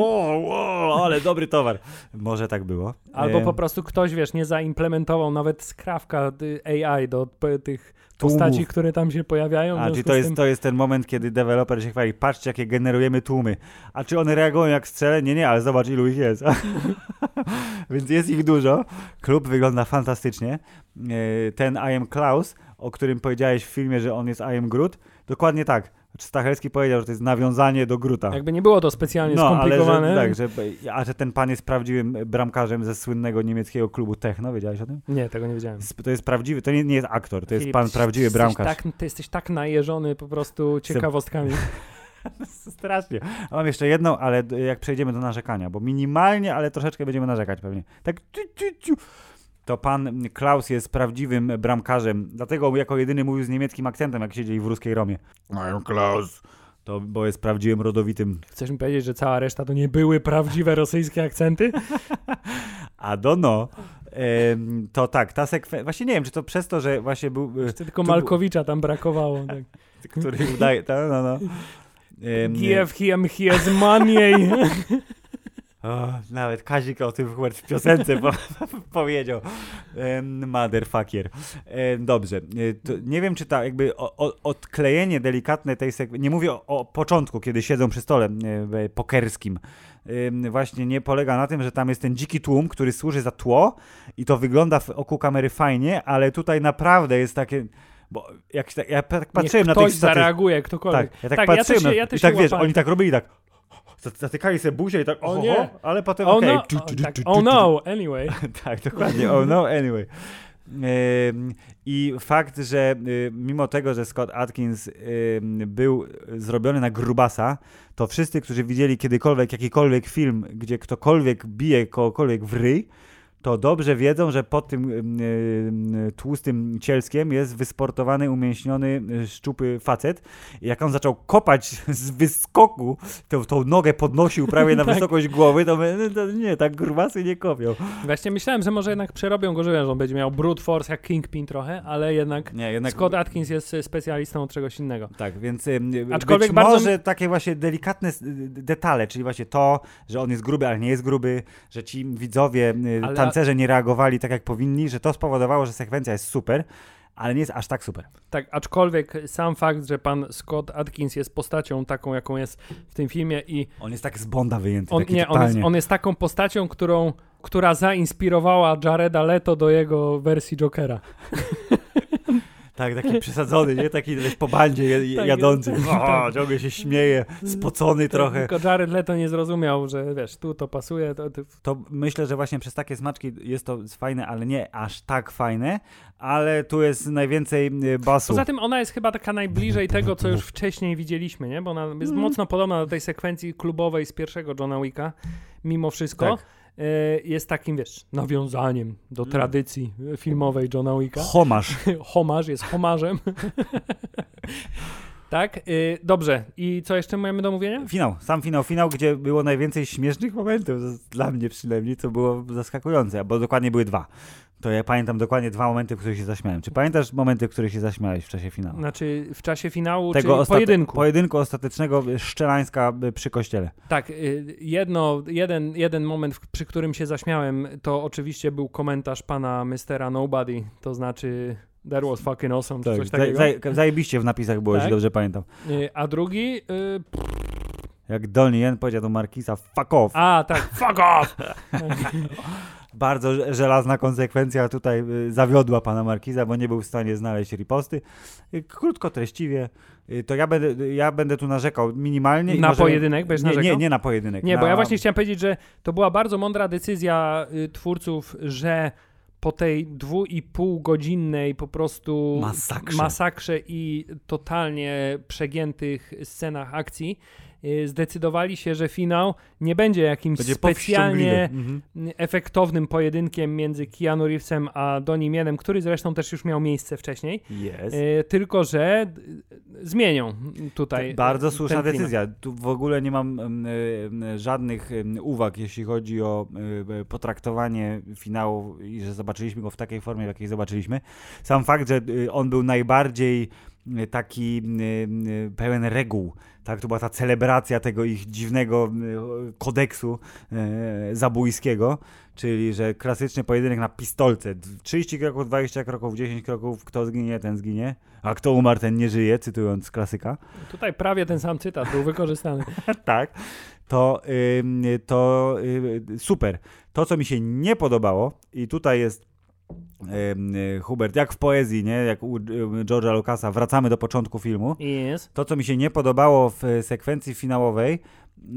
o, ale dobry towar. Może tak było. Albo e... po prostu ktoś, wiesz, nie zaimplementował nawet skrawka AI do tych postaci, które tam się pojawiają. A, czyli to jest, tym... to jest ten moment, kiedy deweloper się chwali, patrzcie, jakie generujemy tłumy. A czy one reagują jak strzelę? Nie, nie, ale zobacz, ilu ich jest. Więc jest ich dużo. Klub wygląda fantastycznie. E, ten I am Klaus, o którym powiedziałeś w filmie, że on jest I am Groot, dokładnie tak Stachelski powiedział, że to jest nawiązanie do Gruta. Jakby nie było to specjalnie no, skomplikowane. Ale że, tak, że, a że ten pan jest prawdziwym bramkarzem ze słynnego niemieckiego klubu Techno, wiedziałeś o tym? Nie, tego nie wiedziałem. To jest prawdziwy, to nie, nie jest aktor, to jest pan prawdziwy bramkarz. Tak, ty jesteś tak najeżony po prostu ciekawostkami. Strasznie. A mam jeszcze jedną, ale jak przejdziemy do narzekania, bo minimalnie, ale troszeczkę będziemy narzekać pewnie. Tak to pan Klaus jest prawdziwym bramkarzem. Dlatego jako jedyny mówił z niemieckim akcentem, jak siedzieli w ruskiej Romie. I'm Klaus. To, bo jest prawdziwym rodowitym. Chcesz mi powiedzieć, że cała reszta to nie były prawdziwe rosyjskie akcenty? A dono. To tak, ta sekwencja. Właśnie nie wiem, czy to przez to, że właśnie był. E, tylko Malkowicza tam brakowało. Tak. Który udaje. No, no. Give him his money. O, nawet Kazik o tym Hubert w piosence po, powiedział. Motherfucker. Dobrze. E, to nie wiem, czy ta jakby odklejenie delikatne tej sekwencji, nie mówię o, o, początku, kiedy siedzą przy stole e, pokerskim, właśnie nie polega na tym, że tam jest ten dziki tłum, który służy za tło i to wygląda w oku kamery fajnie, ale tutaj naprawdę jest takie bo jak tak, ja tak patrzyłem Niech na tych ktoś zareaguje, ktokolwiek. Tak, ja tak, tak patrzyłem ja też, ja i tak wiesz, oni tak robili tak zatykali sobie buzię i tak o nie, ale potem oh okej. Okay. No, tak, oh no, anyway. tak, dokładnie, oh no, anyway. I fakt, że mimo tego, że Scott Atkins był zrobiony na grubasa, to wszyscy, którzy widzieli kiedykolwiek jakikolwiek film, gdzie ktokolwiek bije kogokolwiek w ryj, to dobrze wiedzą, że pod tym yy, tłustym cielskiem jest wysportowany, umięśniony, y, szczupy facet. Jak on zaczął kopać z wyskoku, tą, tą nogę podnosił prawie na tak. wysokość głowy, to, my, no to nie, tak grubasy nie kopią. Właśnie myślałem, że może jednak przerobią go że on będzie miał brute force jak Kingpin trochę, ale jednak, nie, jednak... Scott Atkins jest specjalistą od czegoś innego. Tak, więc Aczkolwiek być bardzo... może takie właśnie delikatne detale, czyli właśnie to, że on jest gruby, ale nie jest gruby, że ci widzowie, ale tancerze nie reagowali tak, jak powinni, że to spowodowało, że sekwencja jest super, ale nie jest aż tak super. Tak, aczkolwiek sam fakt, że pan Scott Atkins jest postacią taką, jaką jest w tym filmie i... On jest tak z Bonda wyjęty, on, Nie, on jest, on jest, taką postacią, którą, która zainspirowała Jareda Leto do jego wersji Jokera. Tak, taki przesadzony, nie? Taki wiesz, po bandzie tak, jadący. O, ciągle się śmieje, spocony trochę. Tylko Jared Leto nie zrozumiał, że wiesz, tu to pasuje. To, to... to myślę, że właśnie przez takie smaczki jest to fajne, ale nie aż tak fajne, ale tu jest najwięcej y, basu. Poza tym ona jest chyba taka najbliżej tego, co już wcześniej widzieliśmy, nie? Bo ona jest mm. mocno podobna do tej sekwencji klubowej z pierwszego Johna Wicka, mimo wszystko. Tak. E, jest takim, wiesz, nawiązaniem do mm. tradycji filmowej Johna Wicka. Homarz. Homarz jest homarzem. tak, e, dobrze. I co jeszcze mamy do mówienia? Finał, sam finał, finał, gdzie było najwięcej śmiesznych momentów, dla mnie przynajmniej, co było zaskakujące, bo dokładnie były dwa to ja pamiętam dokładnie dwa momenty, w których się zaśmiałem. Czy pamiętasz momenty, w których się zaśmiałeś w czasie finału? Znaczy w czasie finału, Tego czy pojedynku? Pojedynku ostatecznego Szczelańska przy kościele. Tak, y, jedno, jeden, jeden moment, przy którym się zaśmiałem, to oczywiście był komentarz pana Mistera Nobody, to znaczy That was fucking awesome, tak, coś takiego. Zaj, zajebiście w napisach było, tak? jeśli dobrze pamiętam. A drugi... Y, Jak Dolny Jen powiedział do Markisa, fuck off. A, tak, fuck off! bardzo żelazna konsekwencja tutaj y, zawiodła pana Markiza, bo nie był w stanie znaleźć riposty. Y, krótko, treściwie, y, to ja będę, ja będę tu narzekał minimalnie. Na może... pojedynek będziesz narzekał? Nie, nie na pojedynek. Nie, na... bo ja właśnie chciałem powiedzieć, że to była bardzo mądra decyzja twórców, że po tej dwu i pół godzinnej po prostu masakrze. masakrze i totalnie przegiętych scenach akcji zdecydowali się, że finał nie będzie jakimś będzie specjalnie mhm. efektownym pojedynkiem między Keanu Reevesem a Donnie Mienem, który zresztą też już miał miejsce wcześniej, yes. tylko że zmienią tutaj. Bardzo słuszna decyzja. Tu w ogóle nie mam żadnych uwag, jeśli chodzi o e, potraktowanie finału i że zobaczyliśmy go w takiej formie, w jakiej zobaczyliśmy. Sam fakt, że y, on był najbardziej y, taki pełen reguł tak, to była ta celebracja tego ich dziwnego e, kodeksu zabójskiego, czyli że klasyczny pojedynek na pistolce. 30 kroków, 20 kroków, 10 kroków, kto zginie, ten zginie, a kto umarł, ten nie żyje, cytując klasyka. Tutaj prawie ten sam cytat był wykorzystany. tak, to, to super. To, co mi się nie podobało, i tutaj jest Hubert, jak w poezji, nie? Jak u George'a Lucasa, wracamy do początku filmu. Yes. To, co mi się nie podobało w sekwencji finałowej,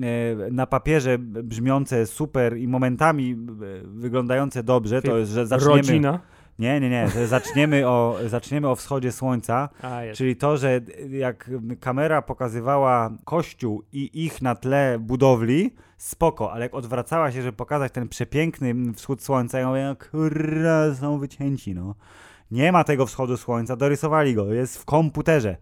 e, na papierze brzmiące super i momentami wyglądające dobrze, to jest, że zaczniemy... Rodzina. Nie, nie, nie. Zaczniemy o, zaczniemy o wschodzie słońca, A, czyli to, że jak kamera pokazywała kościół i ich na tle budowli, spoko, ale jak odwracała się, żeby pokazać ten przepiękny wschód słońca, ja mówię, no kurwa, są wycięci, no. Nie ma tego wschodu słońca, dorysowali go, jest w komputerze.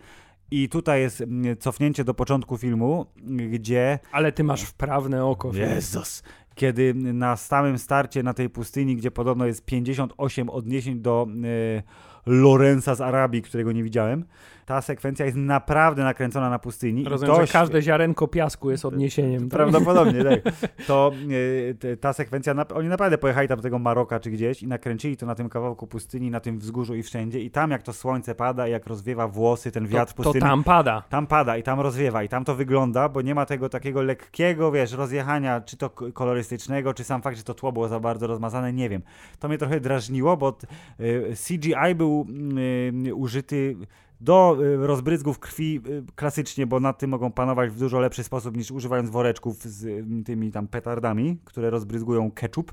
I tutaj jest mm, cofnięcie do początku filmu, gdzie... Ale ty masz wprawne oko. Jezus! Kiedy na samym starcie na tej pustyni, gdzie podobno jest 58 odniesień do y, Lorenza z Arabii, którego nie widziałem. Ta sekwencja jest naprawdę nakręcona na pustyni. Rozumiem, to że każde ziarenko piasku jest odniesieniem. Tak? Prawdopodobnie, tak. To e, ta sekwencja, oni naprawdę pojechali tam do tego Maroka czy gdzieś i nakręcili to na tym kawałku pustyni, na tym wzgórzu i wszędzie i tam jak to słońce pada, jak rozwiewa włosy, ten wiatr to, pustyni. To tam pada. Tam pada i tam rozwiewa i tam to wygląda, bo nie ma tego takiego lekkiego, wiesz, rozjechania, czy to kolorystycznego, czy sam fakt, że to tło było za bardzo rozmazane, nie wiem. To mnie trochę drażniło, bo y, CGI był y, użyty do y, rozbryzgów krwi klasycznie, bo nad tym mogą panować w dużo lepszy sposób niż używając woreczków z tymi tam petardami, które rozbryzgują ketchup.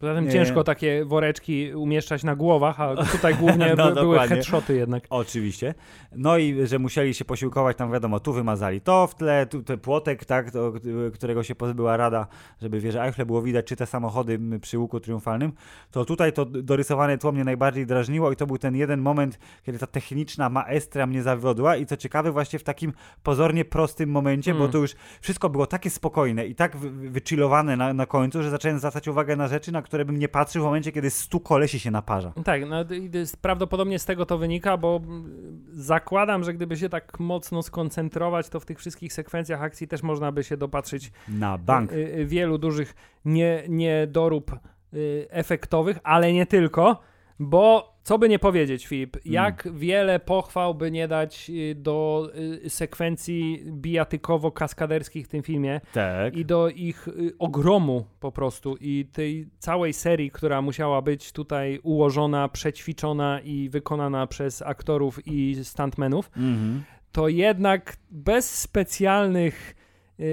Poza tym ciężko takie woreczki umieszczać na głowach, a tutaj głównie no, były headshoty jednak. Oczywiście. No i że musieli się posiłkować, tam wiadomo, tu wymazali to w tle, tu ten płotek, tak, to, którego się pozbyła Rada, żeby wieżę Eichle było widać, czy te samochody przy łuku triumfalnym, to tutaj to dorysowane tło mnie najbardziej drażniło i to był ten jeden moment, kiedy ta techniczna maestra mnie zawiodła i co ciekawe właśnie w takim pozornie prostym momencie, hmm. bo to już wszystko było takie spokojne i tak wychillowane na, na końcu, że zacząłem zwracać uwagę na rzeczy, na które bym nie patrzył w momencie, kiedy stu kolesi się naparza. Tak, no, prawdopodobnie z tego to wynika, bo zakładam, że gdyby się tak mocno skoncentrować, to w tych wszystkich sekwencjach akcji też można by się dopatrzyć na bank. Y, y, wielu dużych nie, niedorób y, efektowych, ale nie tylko. Bo co by nie powiedzieć, Filip, hmm. jak mm. wiele pochwał by nie dać y, do y, sekwencji bijatykowo-kaskaderskich w tym filmie tak. i do ich y, ogromu po prostu i tej całej serii, która musiała być tutaj ułożona, przećwiczona i wykonana przez aktorów i stuntmenów, mm -hmm. to jednak bez specjalnych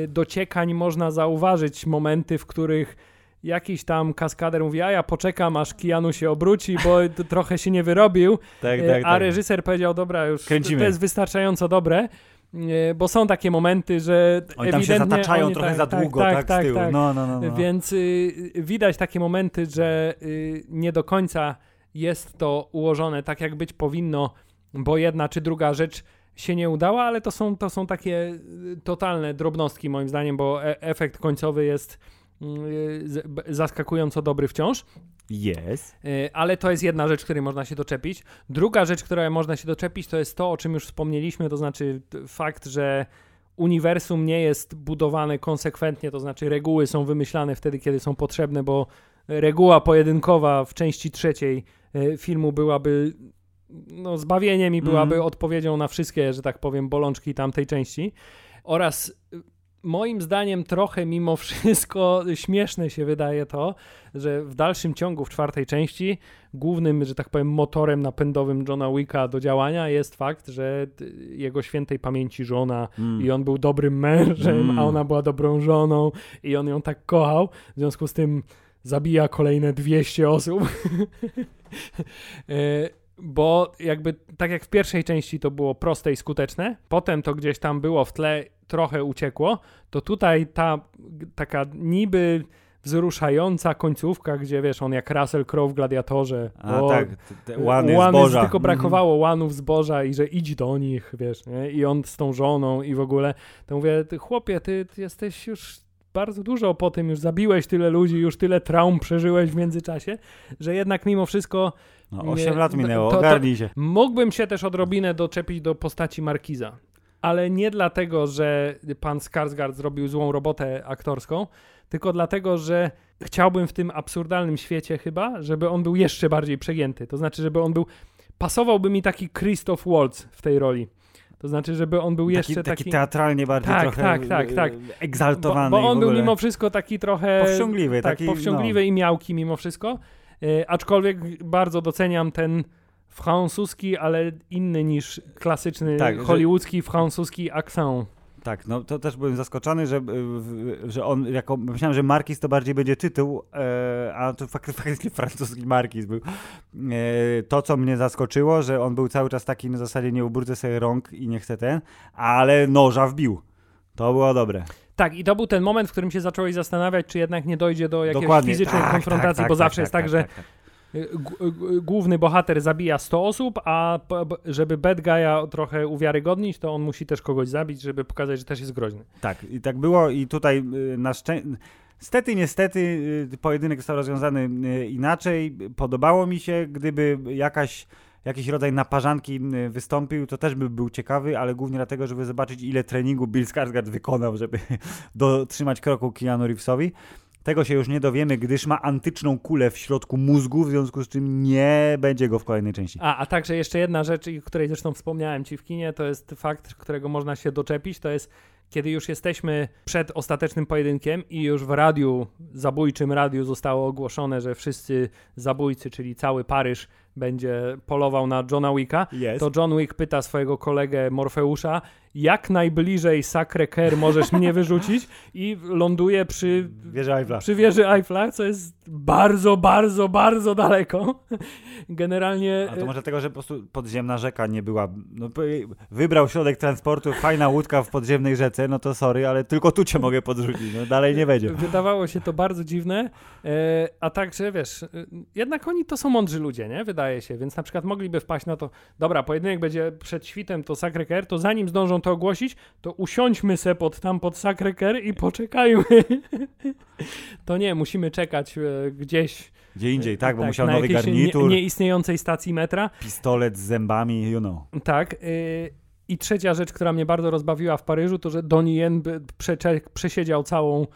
dociekań można zauważyć momenty, w których jakiś tam kaskader mówi, a ja poczekam aż Kianu się obróci, bo trochę się nie wyrobił, tak, tak, a tak. reżyser powiedział, dobra, już Kręcimy. to jest wystarczająco dobre, e, bo są takie momenty, że oni tam się zataczają oni, trochę tak, za tak, długo, tak, tak, tak, z tyłu. No, no, no, no. Więc y, widać takie momenty, że y, nie do końca jest to ułożone tak, jak być powinno, bo jedna czy druga rzecz się nie udała, ale to są, to są takie y, totalne drobnostki moim zdaniem, bo e efekt końcowy jest Y, zaskakująco dobry wciąż. Jest. Y, ale to jest jedna rzecz, której można się doczepić. Druga rzecz, której można się doczepić, to jest to, o czym już wspomnieliśmy, to znaczy fakt, że uniwersum nie jest budowane konsekwentnie, to znaczy reguły są wymyślane wtedy, kiedy są potrzebne, bo reguła pojedynkowa w części trzeciej y, filmu byłaby no, zbawieniem i byłaby mm. odpowiedzią na wszystkie, że tak powiem, bolączki tamtej części. Oraz moim zdaniem trochę mimo wszystko śmieszne się wydaje to, że w dalszym ciągu, w czwartej części, głównym, że tak powiem, motorem napędowym Johna Wicka do działania jest fakt, że jego świętej pamięci żona mm. i on był dobrym mężem, mm. a ona była dobrą żoną i on ją tak kochał. W związku z tym zabija kolejne 200 osób. Bo jakby tak jak w pierwszej części to było proste i skuteczne, potem to gdzieś tam było w tle trochę uciekło, to tutaj ta taka niby wzruszająca końcówka, gdzie wiesz, on jak Russell Crowe w Gladiatorze. A o, tak, łany zboża. Tylko brakowało mm. łanów zboża i że idź do nich, wiesz, nie? i on z tą żoną i w ogóle. To mówię, ty, chłopie, ty, ty jesteś już bardzo dużo po tym, już zabiłeś tyle ludzi, już tyle traum przeżyłeś w międzyczasie, że jednak mimo wszystko... No, 8 lat minęło, to, ogarnij się. Mógłbym się też odrobinę doczepić do postaci Markiza ale nie dlatego, że pan Skarsgård zrobił złą robotę aktorską, tylko dlatego, że chciałbym w tym absurdalnym świecie chyba, żeby on był jeszcze bardziej przegięty. To znaczy, żeby on był. Pasowałby mi taki Christoph Waltz w tej roli. To znaczy, żeby on był jeszcze taki... Taki teatralnie bardziej tak, trochę tak, tak, tak. egzaltowany. Bo, bo on był mimo wszystko taki trochę... Powściągliwy. Tak, taki, powściągliwy no. i miałki mimo wszystko. E, aczkolwiek bardzo doceniam ten francuski, ale inny niż klasyczny tak, hollywoodzki, że... francuski akcent. Tak, no to też byłem zaskoczony, że, że on, jako, myślałem, że Markis to bardziej będzie tytuł, e, a to faktycznie francuski Markis był. E, to, co mnie zaskoczyło, że on był cały czas taki na zasadzie nie ubrudzę sobie rąk i nie chcę ten, ale noża wbił. To było dobre. Tak, i to był ten moment, w którym się zacząłeś zastanawiać, czy jednak nie dojdzie do jakiejś Dokładnie. fizycznej tak, konfrontacji, tak, bo tak, zawsze tak, jest tak, tak że tak, Y, y, główny bohater zabija 100 osób, a żeby bad guy'a trochę uwiarygodnić, to on musi też kogoś zabić, żeby pokazać, że też jest groźny. Tak, i tak było i tutaj y, na szczęście... Stety, niestety pojedynek został rozwiązany inaczej. Podobało mi się, gdyby jakaś jakiś rodzaj naparzanki wystąpił, to też by był ciekawy, ale głównie dlatego, żeby zobaczyć, ile treningu Bill Skarsgård wykonał, żeby dotrzymać kroku Keanu Reevesowi. Tego się już nie dowiemy, gdyż ma antyczną kulę w środku mózgu, w związku z czym nie będzie go w kolejnej części. A, a także jeszcze jedna rzecz, której zresztą wspomniałem ci w kinie, to jest fakt, którego można się doczepić, to jest kiedy już jesteśmy przed ostatecznym pojedynkiem i już w radiu, zabójczym radiu zostało ogłoszone, że wszyscy zabójcy, czyli cały Paryż będzie polował na Johna Wicka, Yes. to John Wick pyta swojego kolegę Morfeusza, jak najbliżej Sacré-Cœur możesz mnie wyrzucić i ląduje przy, Wieży Eiffla. przy wieży Eiffla, co jest bardzo, bardzo, bardzo daleko. Generalnie... A to może dlatego, że po prostu podziemna rzeka nie była. No, wybrał środek transportu, fajna łódka w podziemnej rzece, no to sorry, ale tylko tu cię mogę podrzucić. No, dalej nie będzie. Wydawało się to bardzo dziwne, e, a także wiesz, e, jednak oni to są mądrzy ludzie, nie? Wydaje się, więc na przykład mogliby wpaść na to, dobra, pojedynek będzie przed świtem, to Sacré-Cœur, to zanim zdążą to ogłosić, to usiądźmy se pod, tam pod Sacré-Cœur i poczekajmy. to nie, musimy czekać e, gdzieś. Gdzie indziej, tak, bo musiał na nowy garnitur, Nie, nieistniejącej stacji metra. pistolet z zębami, you know. Tak. y, I trzecia rzecz, która mnie bardzo rozbawiła w Paryżu, to że Donnie Yen przesiedział całą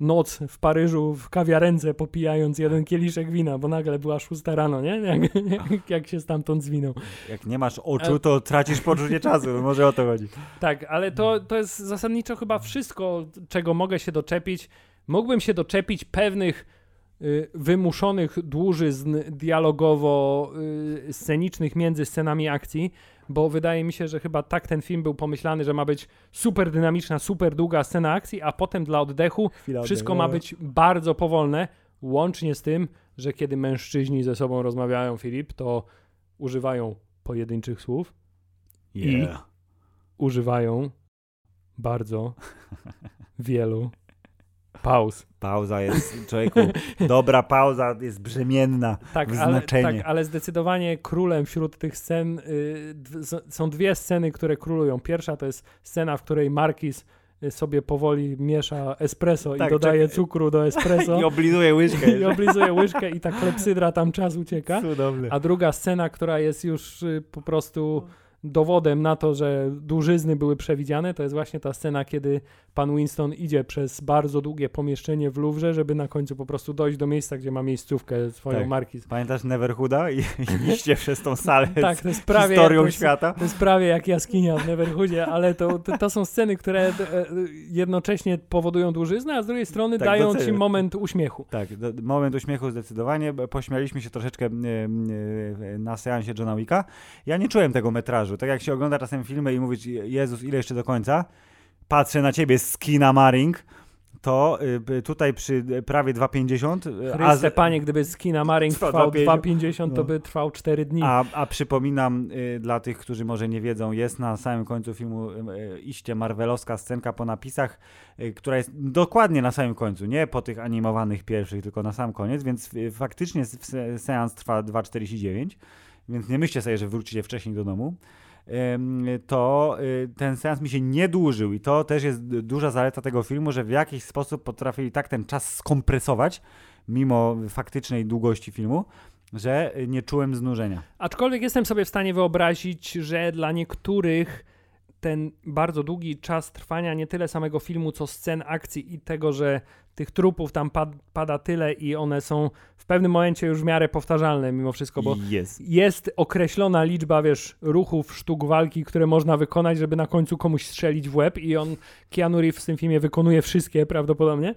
noc w Paryżu w kawiarence, popijając jeden kieliszek wina, bo nagle była szósta rano, nie? Jak, jak, jak się stamtąd zwinął. Jak nie masz oczu, to tracisz poczucie czasu, może o to chodzi. Tak, ale to, to jest zasadniczo chyba wszystko, czego mogę się doczepić. Mógłbym się doczepić pewnych y, wymuszonych dłużyzn dialogowo-scenicznych między scenami akcji, bo wydaje mi się, że chyba tak ten film był pomyślany, że ma być super dynamiczna, super długa scena akcji, a potem dla oddechu Chwila wszystko oddechu. ma być bardzo powolne, łącznie z tym, że kiedy mężczyźni ze sobą rozmawiają, Filip, to używają pojedynczych słów, Yeah. używają bardzo wielu pauz. Pauza jest, człowieku, dobra pauza jest brzemienna Tak, w ale, znaczenie. tak, ale zdecydowanie królem wśród tych scen y, są dwie sceny, które królują. Pierwsza to jest scena, w której Marquis y, sobie powoli miesza espresso Tak, i dodaje cukru do espresso I oblizuje łyżkę. i oblizuje łyżkę i ta klepsydra tam czas ucieka. Cudowne. A druga scena, która jest już y, po prostu dowodem na to, że dłużyzny były przewidziane, to jest właśnie ta scena, kiedy pan Winston idzie przez bardzo długie pomieszczenie w Louvre, żeby na końcu po prostu dojść do miejsca, gdzie ma miejscówkę swoją Tak. Markiz. Pamiętasz Neverhooda i i iście przez tą salę Tak, to jest prawie, historią to jest, świata? to jest prawie jak jaskinia w Neverhoodzie, ale to, to, to są sceny, które e, jednocześnie powodują dłużyznę, a z drugiej strony Tak, dają ci moment uśmiechu. Tak, do, moment uśmiechu zdecydowanie. Pośmialiśmy się troszeczkę na seansie Johna Wicka. Ja nie czułem tego metrażu. Tak jak się ogląda czasem filmy i mówić, Jezus, ile jeszcze do końca? Patrzę na ciebie z kina Maring, to y, tutaj przy prawie 2,50 y, a, Chryste, z- panie, gdyby z kina Maring Trwa trwał 2,50, 2,50, to no. by trwał 4 dni. a, a przypominam y, dla tych, którzy może nie wiedzą, jest na samym końcu filmu y, y, iście marvelowska scenka po napisach, y, która jest dokładnie na samym końcu, nie po tych animowanych pierwszych, tylko na sam koniec, więc y, faktycznie seans trwa 2,49, więc nie myślcie sobie, że wrócicie wcześniej do domu. To y, ten seans mi się nie dłużył i to też jest duża zaleta tego filmu, że w jakiś sposób potrafili tak ten czas skompresować, mimo faktycznej długości filmu, że nie czułem znużenia. Aczkolwiek jestem sobie w stanie wyobrazić, że dla niektórych ten bardzo długi czas trwania nie tyle samego filmu, co scen akcji i tego, że tych trupów tam pad, pada tyle i one są w pewnym momencie już w miarę powtarzalne mimo wszystko, bo jest. jest określona liczba, wiesz, ruchów, sztuk walki, które można wykonać, żeby na końcu komuś strzelić w łeb i on, Keanu Reeves w tym filmie wykonuje wszystkie prawdopodobnie.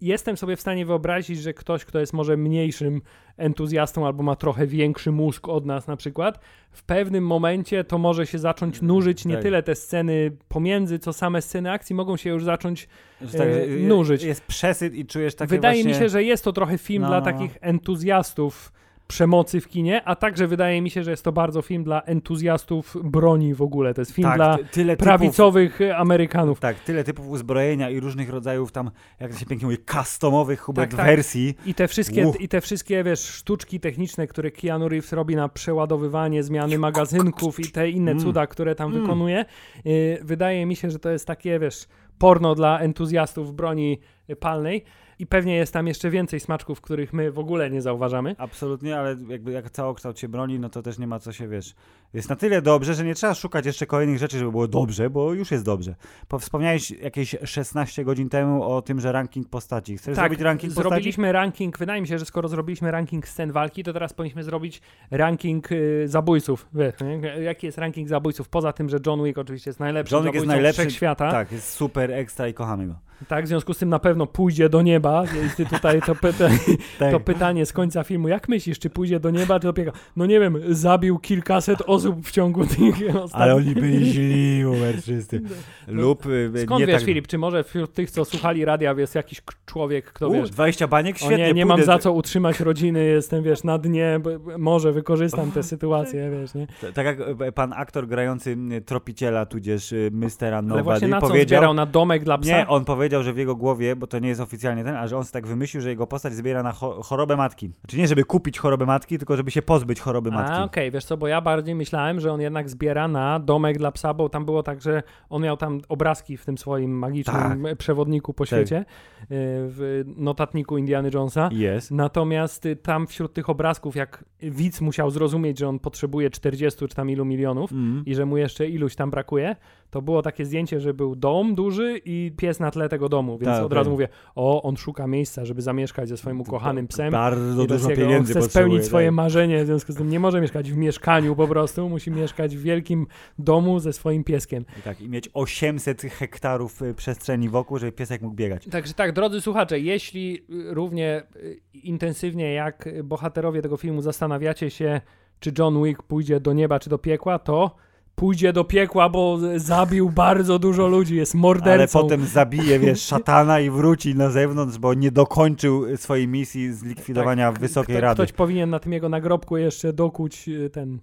Jestem sobie w stanie wyobrazić, że ktoś, kto jest może mniejszym entuzjastą albo ma trochę większy mózg od nas na przykład, w pewnym momencie to może się zacząć nużyć, nie Tak. tyle te sceny pomiędzy, co same sceny akcji mogą się już zacząć tak, że nużyć. Jest przesyt i czujesz takie Wydaje właśnie... mi się, że jest to trochę film No, dla no. takich entuzjastów przemocy w kinie, a także wydaje mi się, że jest to bardzo film dla entuzjastów broni w ogóle. To jest film tak, dla ty- tyle typów, prawicowych e, Amerykanów. Tak, tyle typów uzbrojenia i różnych rodzajów tam, jak to się pięknie mówi, customowych Hubert tak. wersji. I te wszystkie, i te wszystkie, wiesz, sztuczki techniczne, które Keanu Reeves robi na przeładowywanie, zmiany magazynków i te inne Mm. cuda, które tam Mm. wykonuje, yy, wydaje mi się, że to jest takie, wiesz, porno dla entuzjastów broni palnej. I pewnie jest tam jeszcze więcej smaczków, których my w ogóle nie zauważamy. Absolutnie, ale jakby jak całokształt się broni, no to też nie ma co się, wiesz, jest na tyle dobrze, że nie trzeba szukać jeszcze kolejnych rzeczy, żeby było dobrze, bo już jest dobrze. Wspomniałeś jakieś 16 godzin temu o tym, że ranking postaci. Chcesz tak, zrobić ranking postaci? zrobiliśmy ranking, wydaje mi się, że skoro zrobiliśmy ranking scen walki, to teraz powinniśmy zrobić ranking y, zabójców. Wiesz, jaki jest ranking zabójców? Poza tym, że John Wick oczywiście jest najlepszy John Wick jest najlepszy, świata. Tak, jest super ekstra i kochamy go. Tak, w związku z tym na pewno pójdzie do nieba. Jeśli tutaj to, pyta, tak. to pytanie z końca filmu, jak myślisz, czy pójdzie do nieba, czy do piekła? No nie wiem, zabił kilkaset osób w ciągu tych ostatnich. Ale oni byli źli, umer wszyscy. No, Lub y, Skąd wiesz, tak... Filip, czy może wśród tych, co słuchali radia, jest jakiś człowiek, kto U, wiesz... 20 baniek, świetnie, nie, nie mam za co utrzymać rodziny, jestem, wiesz, na dnie, może wykorzystam tę sytuację, wiesz, nie? Tak jak e, pan aktor grający tropiciela, tudzież y, Mistera Nobody Ale właśnie na co powiedział... zbierał na domek dla psa? Nie, on powiedział, że w jego głowie, bo to nie jest oficjalnie ten, a że on sobie tak wymyślił, że jego postać zbiera na chorobę matki. Znaczy nie, żeby kupić chorobę matki, tylko żeby się pozbyć choroby matki. A, okej, okay. wiesz co, bo ja bardziej myślałem, że on jednak zbiera na domek dla psa, bo tam było tak, że on miał tam obrazki w tym swoim magicznym tak. przewodniku po tak. świecie, tak. w notatniku Indiana Jonesa. Jest. Natomiast y, tam wśród tych obrazków, jak widz musiał zrozumieć, że on potrzebuje 40 czy tam ilu milionów mm. i że mu jeszcze iluś tam brakuje, to było takie zdjęcie, że był dom duży i pies na tle tego domu, więc tak, od razu mówię, o, on szuka miejsca, żeby zamieszkać ze swoim ukochanym psem. Bardzo dużo pieniędzy chce spełnić swoje tak. marzenie, w związku z tym nie może mieszkać w mieszkaniu po prostu, musi mieszkać w wielkim domu ze swoim pieskiem. I tak, i mieć 800 hektarów y, przestrzeni wokół, żeby piesek mógł biegać. Także tak, drodzy słuchacze, jeśli y, równie y, intensywnie jak bohaterowie tego filmu zastanawiacie się, czy John Wick pójdzie do nieba, czy do piekła, to pójdzie do piekła, bo zabił bardzo dużo ludzi, jest mordercą. Ale potem zabije, wiesz, szatana i wróci na zewnątrz, bo nie dokończył swojej misji zlikwidowania tak, Wysokiej Rady. Ktoś powinien na tym jego nagrobku jeszcze dokuć ten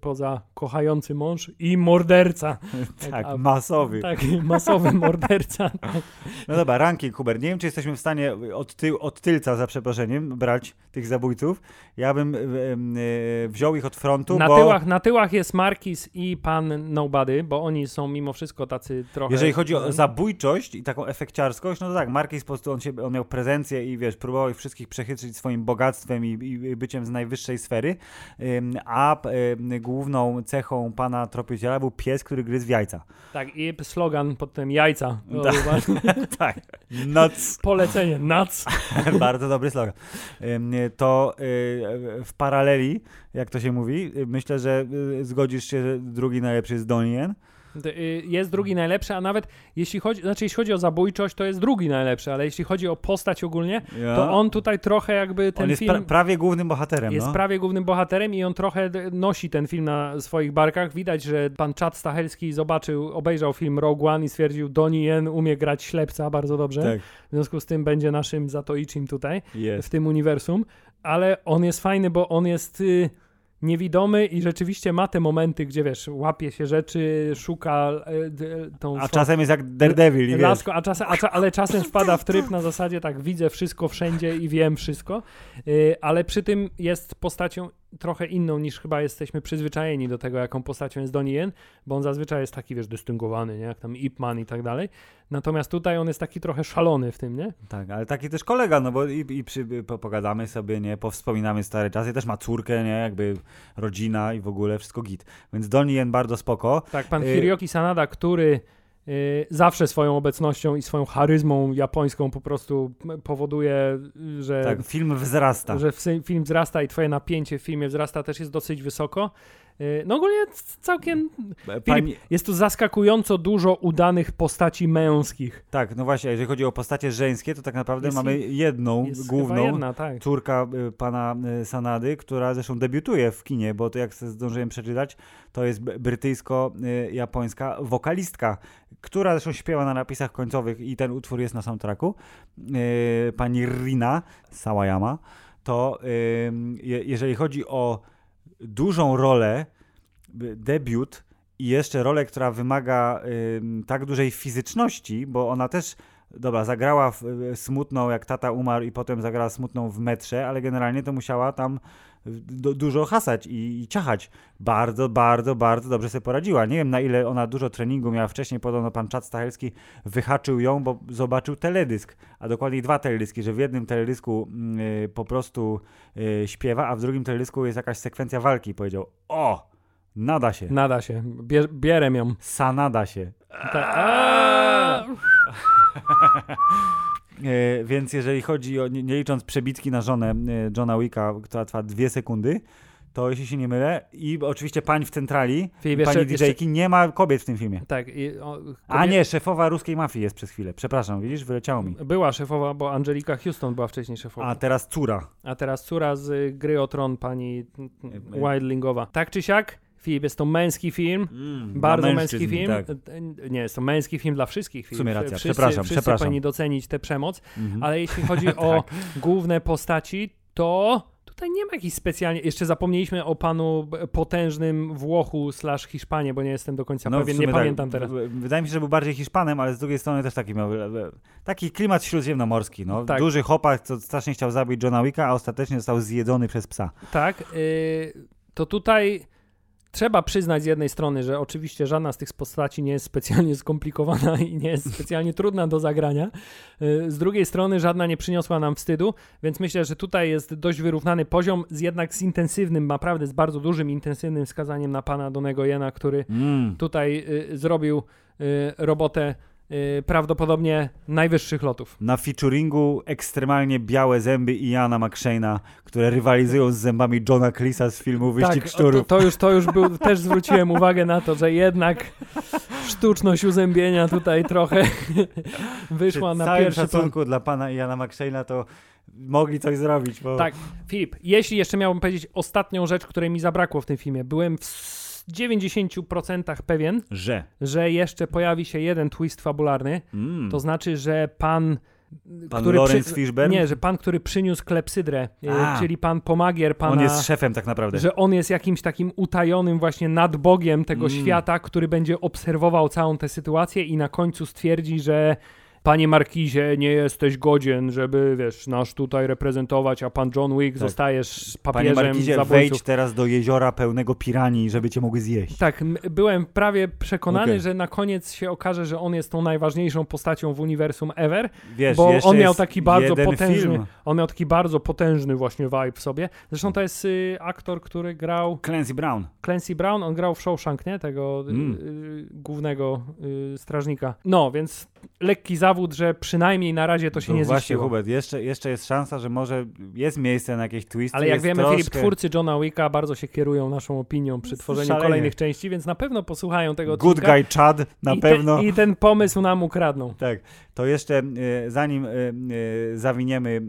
poza kochający mąż i morderca. tak, tak a, masowy. Tak, masowy morderca. No dobra, ranking, Hubert. Nie wiem, czy jesteśmy w stanie od, ty, od tylca, za przeproszeniem, brać tych zabójców. Ja bym e, wziął ich od frontu, na bo... Tyłach, na tyłach jest Markis i pan Nobody, bo oni są mimo wszystko tacy trochę... Jeżeli chodzi o zabójczość i taką efekciarskość, no to tak, Markis po prostu on, się, on miał prezencję i wiesz, próbował ich wszystkich przechytrzyć swoim bogactwem i, i byciem z najwyższej sfery, a główną cechą pana tropiciela był pies, który gryzł w jajca. Tak, i slogan pod tym jajca. tak, tak. Nuts. Polecenie, nuts. Bardzo dobry slogan. To y, w paraleli, jak to się mówi, myślę, że zgodzisz się, że drugi najlepszy jest Donnie jest drugi najlepszy, a nawet jeśli chodzi, znaczy jeśli chodzi o zabójczość, to jest drugi najlepszy, ale jeśli chodzi o postać ogólnie, ja. to on tutaj trochę jakby ten on jest film... Pra prawie głównym bohaterem, Jest no. prawie głównym bohaterem i on trochę nosi ten film na swoich barkach. Widać, że pan Chad Stachelski zobaczył, obejrzał film Rogue One i stwierdził, Donnie Yen umie grać ślepca bardzo dobrze. Tak. W związku z tym będzie naszym Zatoichim tutaj, w tym uniwersum. Ale on jest fajny, bo on jest... Y niewidomy i rzeczywiście ma te momenty, gdzie wiesz, łapie się rzeczy, szuka e, tą... A czasem jest jak Daredevil, lasko, a czasem, a cza, ale czasem wpada w tryb na zasadzie tak, widzę wszystko wszędzie i wiem wszystko, y, ale przy tym jest postacią trochę inną niż chyba jesteśmy przyzwyczajeni do tego, jaką postacią jest Donnie Yen, bo on zazwyczaj jest taki, wiesz, dystyngowany, nie? Jak tam Ip Man i tak dalej. Natomiast tutaj on jest taki trochę szalony w tym, nie? Tak, ale taki też kolega, no bo i, i przy, pogadamy sobie, nie? Powspominamy stare czasy. Też ma córkę, nie? Jakby rodzina i w ogóle wszystko git. Więc Donnie Yen bardzo spoko. Tak, pan y Hiroki Sanada, który zawsze swoją obecnością i swoją charyzmą japońską po prostu powoduje, że. Tak, film wzrasta. Że film wzrasta i twoje napięcie w filmie wzrasta też jest dosyć wysoko. Y, no ogólnie całkiem. Pani... Filip, jest tu zaskakująco dużo udanych postaci męskich. Tak, no właśnie, jeżeli chodzi o postacie żeńskie, to tak naprawdę jest mamy jedną główną jedna, tak. córka y, pana Sanady, która zresztą debiutuje w kinie, bo to jak zdążyłem przeczytać, to jest brytyjsko-japońska wokalistka, która zresztą śpiewa na napisach końcowych i ten utwór jest na soundtracku, pani Rina Sawayama, to jeżeli chodzi o dużą rolę, debiut i jeszcze rolę, która wymaga yy, tak dużej fizyczności, bo ona też dobra, zagrała w, w smutną, jak tata umarł i potem zagrała smutną w metrze, ale generalnie to musiała tam du- dużo hasać i, i ciachać. Bardzo, bardzo, bardzo dobrze sobie poradziła. Nie wiem, na ile ona dużo treningu miała wcześniej. Podobno pan Czad Stachelski wyhaczył ją, bo zobaczył teledysk, a dokładniej dwa teledyski, że w jednym teledysku mm, y, po prostu y, śpiewa, a w drugim teledysku jest jakaś sekwencja walki. Powiedział, o, nada się. Nada się. Bier, bierem ją. Sa nada się. Ta, więc jeżeli chodzi o, nie, licząc przebitki na żonę e, Johna Wicka, która trwa dwie sekundy, to jeśli się nie mylę, i oczywiście pań w centrali, Filip, pani jeszcze- DJ-ki, nie ma kobiet w tym filmie. tak. I, o, A kobiet- nie, szefowa ruskiej mafii jest przez chwilę. Przepraszam, widzisz, wyleciało mi. Była szefowa, bo Angelika Houston była wcześniej szefową. A teraz córa. A teraz córa z y, gry o tron, pani E, Wildlingowa. Tak czy siak, Filip, jest to męski film. Mm, Bardzo męski film. Tak. E, Nie, jest to męski film dla wszystkich. Filip. W sumie racja, wszyscy, przepraszam, wszyscy przepraszam. powinni docenić tę przemoc, Mhm. ale jeśli chodzi o główne postaci, to tutaj nie ma jakichś specjalnie... Jeszcze zapomnieliśmy o panu potężnym Włochu slash Hiszpanie, bo nie jestem do końca No, pewien, nie tak. pamiętam teraz. Wydaje mi się, że był bardziej Hiszpanem, ale z drugiej strony też taki miał e, e, taki klimat śródziemnomorski. No. Tak. Duży chłopak, co strasznie chciał zabić Johna Wicka, a ostatecznie został zjedzony przez psa. Tak, y, to tutaj trzeba przyznać z jednej strony, że oczywiście żadna z tych postaci nie jest specjalnie skomplikowana i nie jest specjalnie trudna do zagrania. Y, Z drugiej strony żadna nie przyniosła nam wstydu, więc myślę, że tutaj jest dość wyrównany poziom, z jednak z intensywnym, naprawdę z bardzo dużym, intensywnym wskazaniem na pana Donego Jena, który Mm. tutaj y, zrobił y, robotę y, prawdopodobnie najwyższych lotów. Na featuringu ekstremalnie białe zęby Iana McShane'a, które rywalizują z zębami Johna Cleesa z filmu Wyścig tak, Szczurów. To, to już, to już był, też zwróciłem uwagę na to, że jednak sztuczność uzębienia tutaj trochę wyszła Przy na pierwszy plan. szacunku dla pana Iana McShane'a to mogli coś zrobić, bo Tak, Filip, jeśli jeszcze miałbym powiedzieć ostatnią rzecz, której mi zabrakło w tym filmie, byłem w 90% pewien, że. że jeszcze pojawi się jeden twist fabularny, Mm. to znaczy, że pan Pan który Lawrence Fishburne? Nie, że pan, który przyniósł klepsydrę, y, A. czyli pan pomagier pana... On jest szefem tak naprawdę. że on jest jakimś takim utajonym właśnie nadbogiem tego Mm. świata, który będzie obserwował całą tę sytuację i na końcu stwierdzi, że panie Markizie, nie jesteś godzien, żeby, wiesz, nasz tutaj reprezentować, a pan John Wick Tak. zostajesz Panie papieżem Markizie, zabójców. wejdź teraz do jeziora pełnego piranii, żeby cię mogły zjeść. Tak, byłem prawie przekonany, Okej. że na koniec się okaże, że on jest tą najważniejszą postacią w uniwersum ever, Wiesz, bo on miał taki bardzo potężny, Film. on miał taki bardzo potężny właśnie vibe w sobie. Zresztą to jest y, aktor, który grał Clancy Brown. Clancy Brown, on grał w Shawshank, nie? Tego y, Mm. y, głównego y, strażnika. No, więc lekki zawód, że przynajmniej na razie to się No nie Właśnie, ziściło. Hubert, jeszcze, jeszcze jest szansa, że może jest miejsce na jakieś twisty. Ale jak wiemy, troszkę... Filip, twórcy Johna Wicka bardzo się kierują naszą opinią przy tworzeniu Szalenie. kolejnych części, więc na pewno posłuchają tego Good odcinka Guy Chad na i pewno. Te, I ten pomysł nam ukradną. Tak, to jeszcze e, zanim e, e, zawiniemy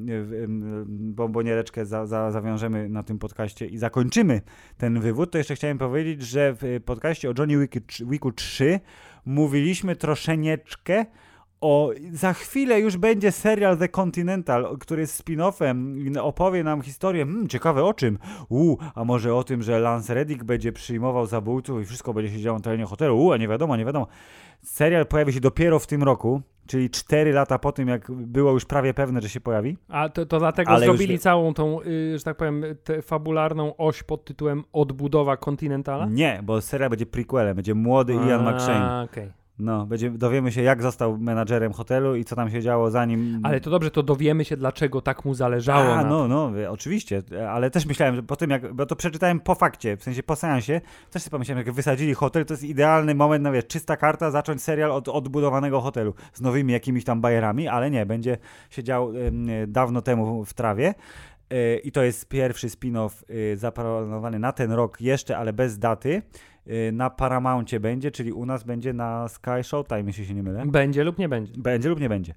bomboniereczkę, za, za, zawiążemy na tym podcaście i zakończymy ten wywód, to jeszcze chciałem powiedzieć, że w podcaście o Johnny Wicku, Wicku 3 mówiliśmy troszeczkę o, za chwilę już będzie serial The Continental, który jest spin-offem i opowie nam historię, hmm, ciekawe o czym, U, a może o tym, że Lance Reddick będzie przyjmował zabójców i wszystko będzie się działo na terenie hotelu, U, a nie wiadomo, nie wiadomo. Serial pojawi się dopiero w tym roku, czyli 4 lata po tym, jak było już prawie pewne, że się pojawi. A to, to dlatego Ale już zrobili wie- całą tą, y, że tak powiem, tę fabularną oś pod tytułem Odbudowa Kontynentala? Nie, bo serial będzie prequelem, będzie młody Ian McShane. Okej. No, będzie, dowiemy się, jak został menadżerem hotelu i co tam się działo zanim... Ale to dobrze, to dowiemy się, dlaczego tak mu zależało A, no, no, oczywiście, ale też myślałem, że po tym jak, bo to przeczytałem po fakcie, w sensie po seansie, też sobie pomyślałem, jak wysadzili hotel, to jest idealny moment wiesz, czysta karta, zacząć serial od odbudowanego hotelu, z nowymi jakimiś tam bajerami, ale nie, będzie się działo em, dawno temu w trawie. E, I to jest pierwszy spin-off y, zaplanowany na ten rok jeszcze, ale bez daty. Y, Na Paramouncie będzie, czyli u nas będzie na Sky Showtime, jeśli się nie mylę. Będzie lub nie będzie. Będzie lub nie będzie.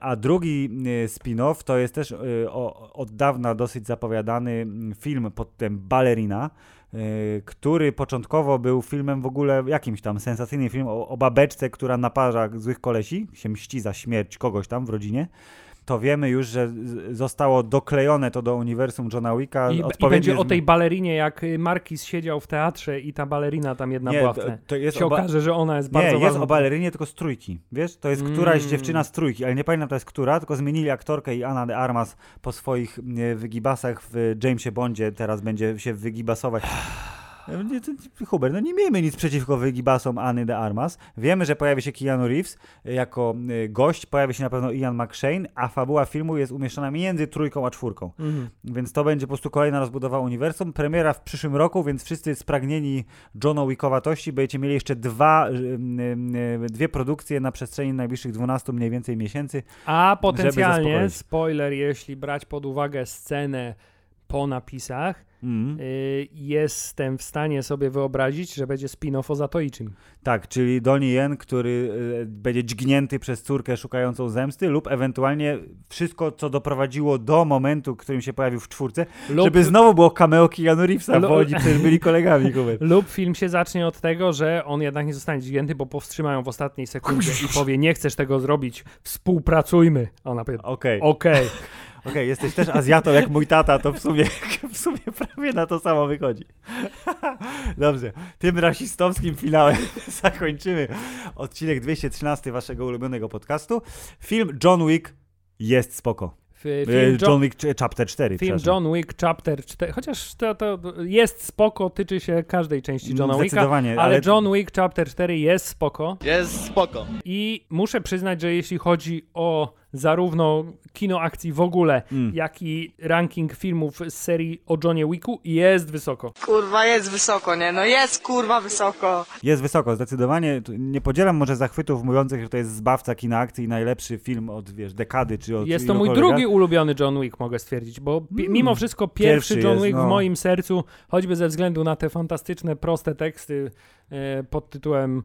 A drugi y, spin-off to jest też y, od dawna dosyć zapowiadany mm, film pod tym Ballerina, który początkowo był filmem w ogóle jakimś tam sensacyjnym film o, o babeczce, która naparza złych kolesi, się mści za śmierć kogoś tam w rodzinie. To wiemy już, że zostało doklejone to do uniwersum Johna Wicka. I, I będzie o tej balerinie, jak Markis siedział w teatrze i ta balerina tam jedna Nie, była w to, tle. to jest się oba... okaże, że ona jest Nie, bardzo jest ważna. o balerinie, tylko z trójki. Wiesz, to jest któraś Mm. dziewczyna z trójki, ale nie pamiętam teraz która, tylko zmienili aktorkę i Anna de Armas po swoich wygibasach w Jamesie Bondzie teraz będzie się wygibasować. Hubert, no nie miejmy nic przeciwko wygibasom Anny de Armas. Wiemy, że pojawi się Keanu Reeves e, jako e, gość, pojawi się na pewno Ian McShane, a fabuła filmu jest umieszczona między trójką a czwórką. Mhm. Więc to będzie po prostu kolejna rozbudowa uniwersum. Premiera w przyszłym roku, więc wszyscy spragnieni Johna Wickowatości będziecie mieli jeszcze dwa, ym, dwie produkcje na przestrzeni najbliższych 12 mniej więcej miesięcy. A potencjalnie, spoiler, jeśli brać pod uwagę scenę po napisach, Mm. jestem w stanie sobie wyobrazić, że będzie spin-off o Zatoiczym. Tak, czyli Donnie Yen, który y, będzie dźgnięty przez córkę szukającą zemsty lub ewentualnie wszystko, co doprowadziło do momentu, w którym się pojawił w czwórce, Lub, żeby znowu było cameo Keanu Reevesa, Lu- bo oni przecież byli kolegami. Lub film się zacznie od tego, że on jednak nie zostanie dźwięty, bo powstrzymają w ostatniej sekundzie i powie, nie chcesz tego zrobić, współpracujmy. Ona powie, Okej, okej. Okej, jesteś też Azjatą jak mój tata, to w sumie, w sumie prawie na to samo wychodzi. Dobrze, tym rasistowskim finałem zakończymy odcinek 213 waszego ulubionego podcastu. Film John Wick jest spoko. F- E, Film John, John, Wick c- Chapter 4. film. John Wick Chapter 4, chociaż to, to jest spoko, tyczy się każdej części Johna Wicka, Zdecydowanie, ale, ale John Wick Chapter 4 jest spoko Jest spoko. i muszę przyznać, że jeśli chodzi o zarówno kino akcji w ogóle, Mm. jak i ranking filmów z serii o Johnie Wicku jest wysoko. Kurwa, jest wysoko, nie? No jest kurwa wysoko. jest wysoko, zdecydowanie. Nie podzielam może zachwytów mówiących, że to jest zbawca kina akcji i najlepszy film od, wiesz, dekady czy od Jest to mój drugi ulubiony John Wick, mogę stwierdzić, bo Mm. mimo wszystko pierwszy, Pierwszy John jest, Wick w no. moim sercu, choćby ze względu na te fantastyczne, proste teksty e, pod tytułem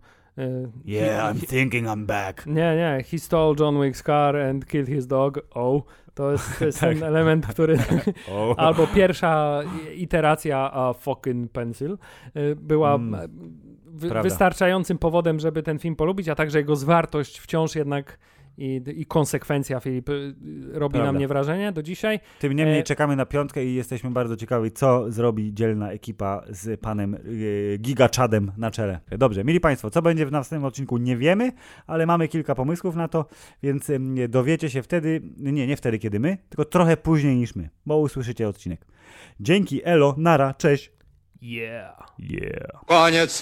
Yeah, he- I'm thinking I'm back. Nie, nie. He stole John Wick's car and killed his dog. Oh. To jest, to jest Tak. ten element, który... O. Albo pierwsza iteracja a fucking pencil y, była Mm. wy, wystarczającym powodem, żeby ten film polubić, a także jego zwartość wciąż jednak i, i konsekwencja, Filip, y, robi na Prawda. mnie wrażenie do dzisiaj. Tym niemniej E, czekamy na piątkę i jesteśmy bardzo ciekawi, co zrobi dzielna ekipa z panem e, Gigaczadem na czele. Dobrze, mili Państwo, co będzie w następnym odcinku nie wiemy, ale mamy kilka pomysłów na to, więc em, dowiecie się wtedy, nie, nie wtedy, kiedy my, tylko trochę później niż my, bo usłyszycie odcinek. Dzięki, elo, nara, cześć. Yeah. Yeah. Koniec.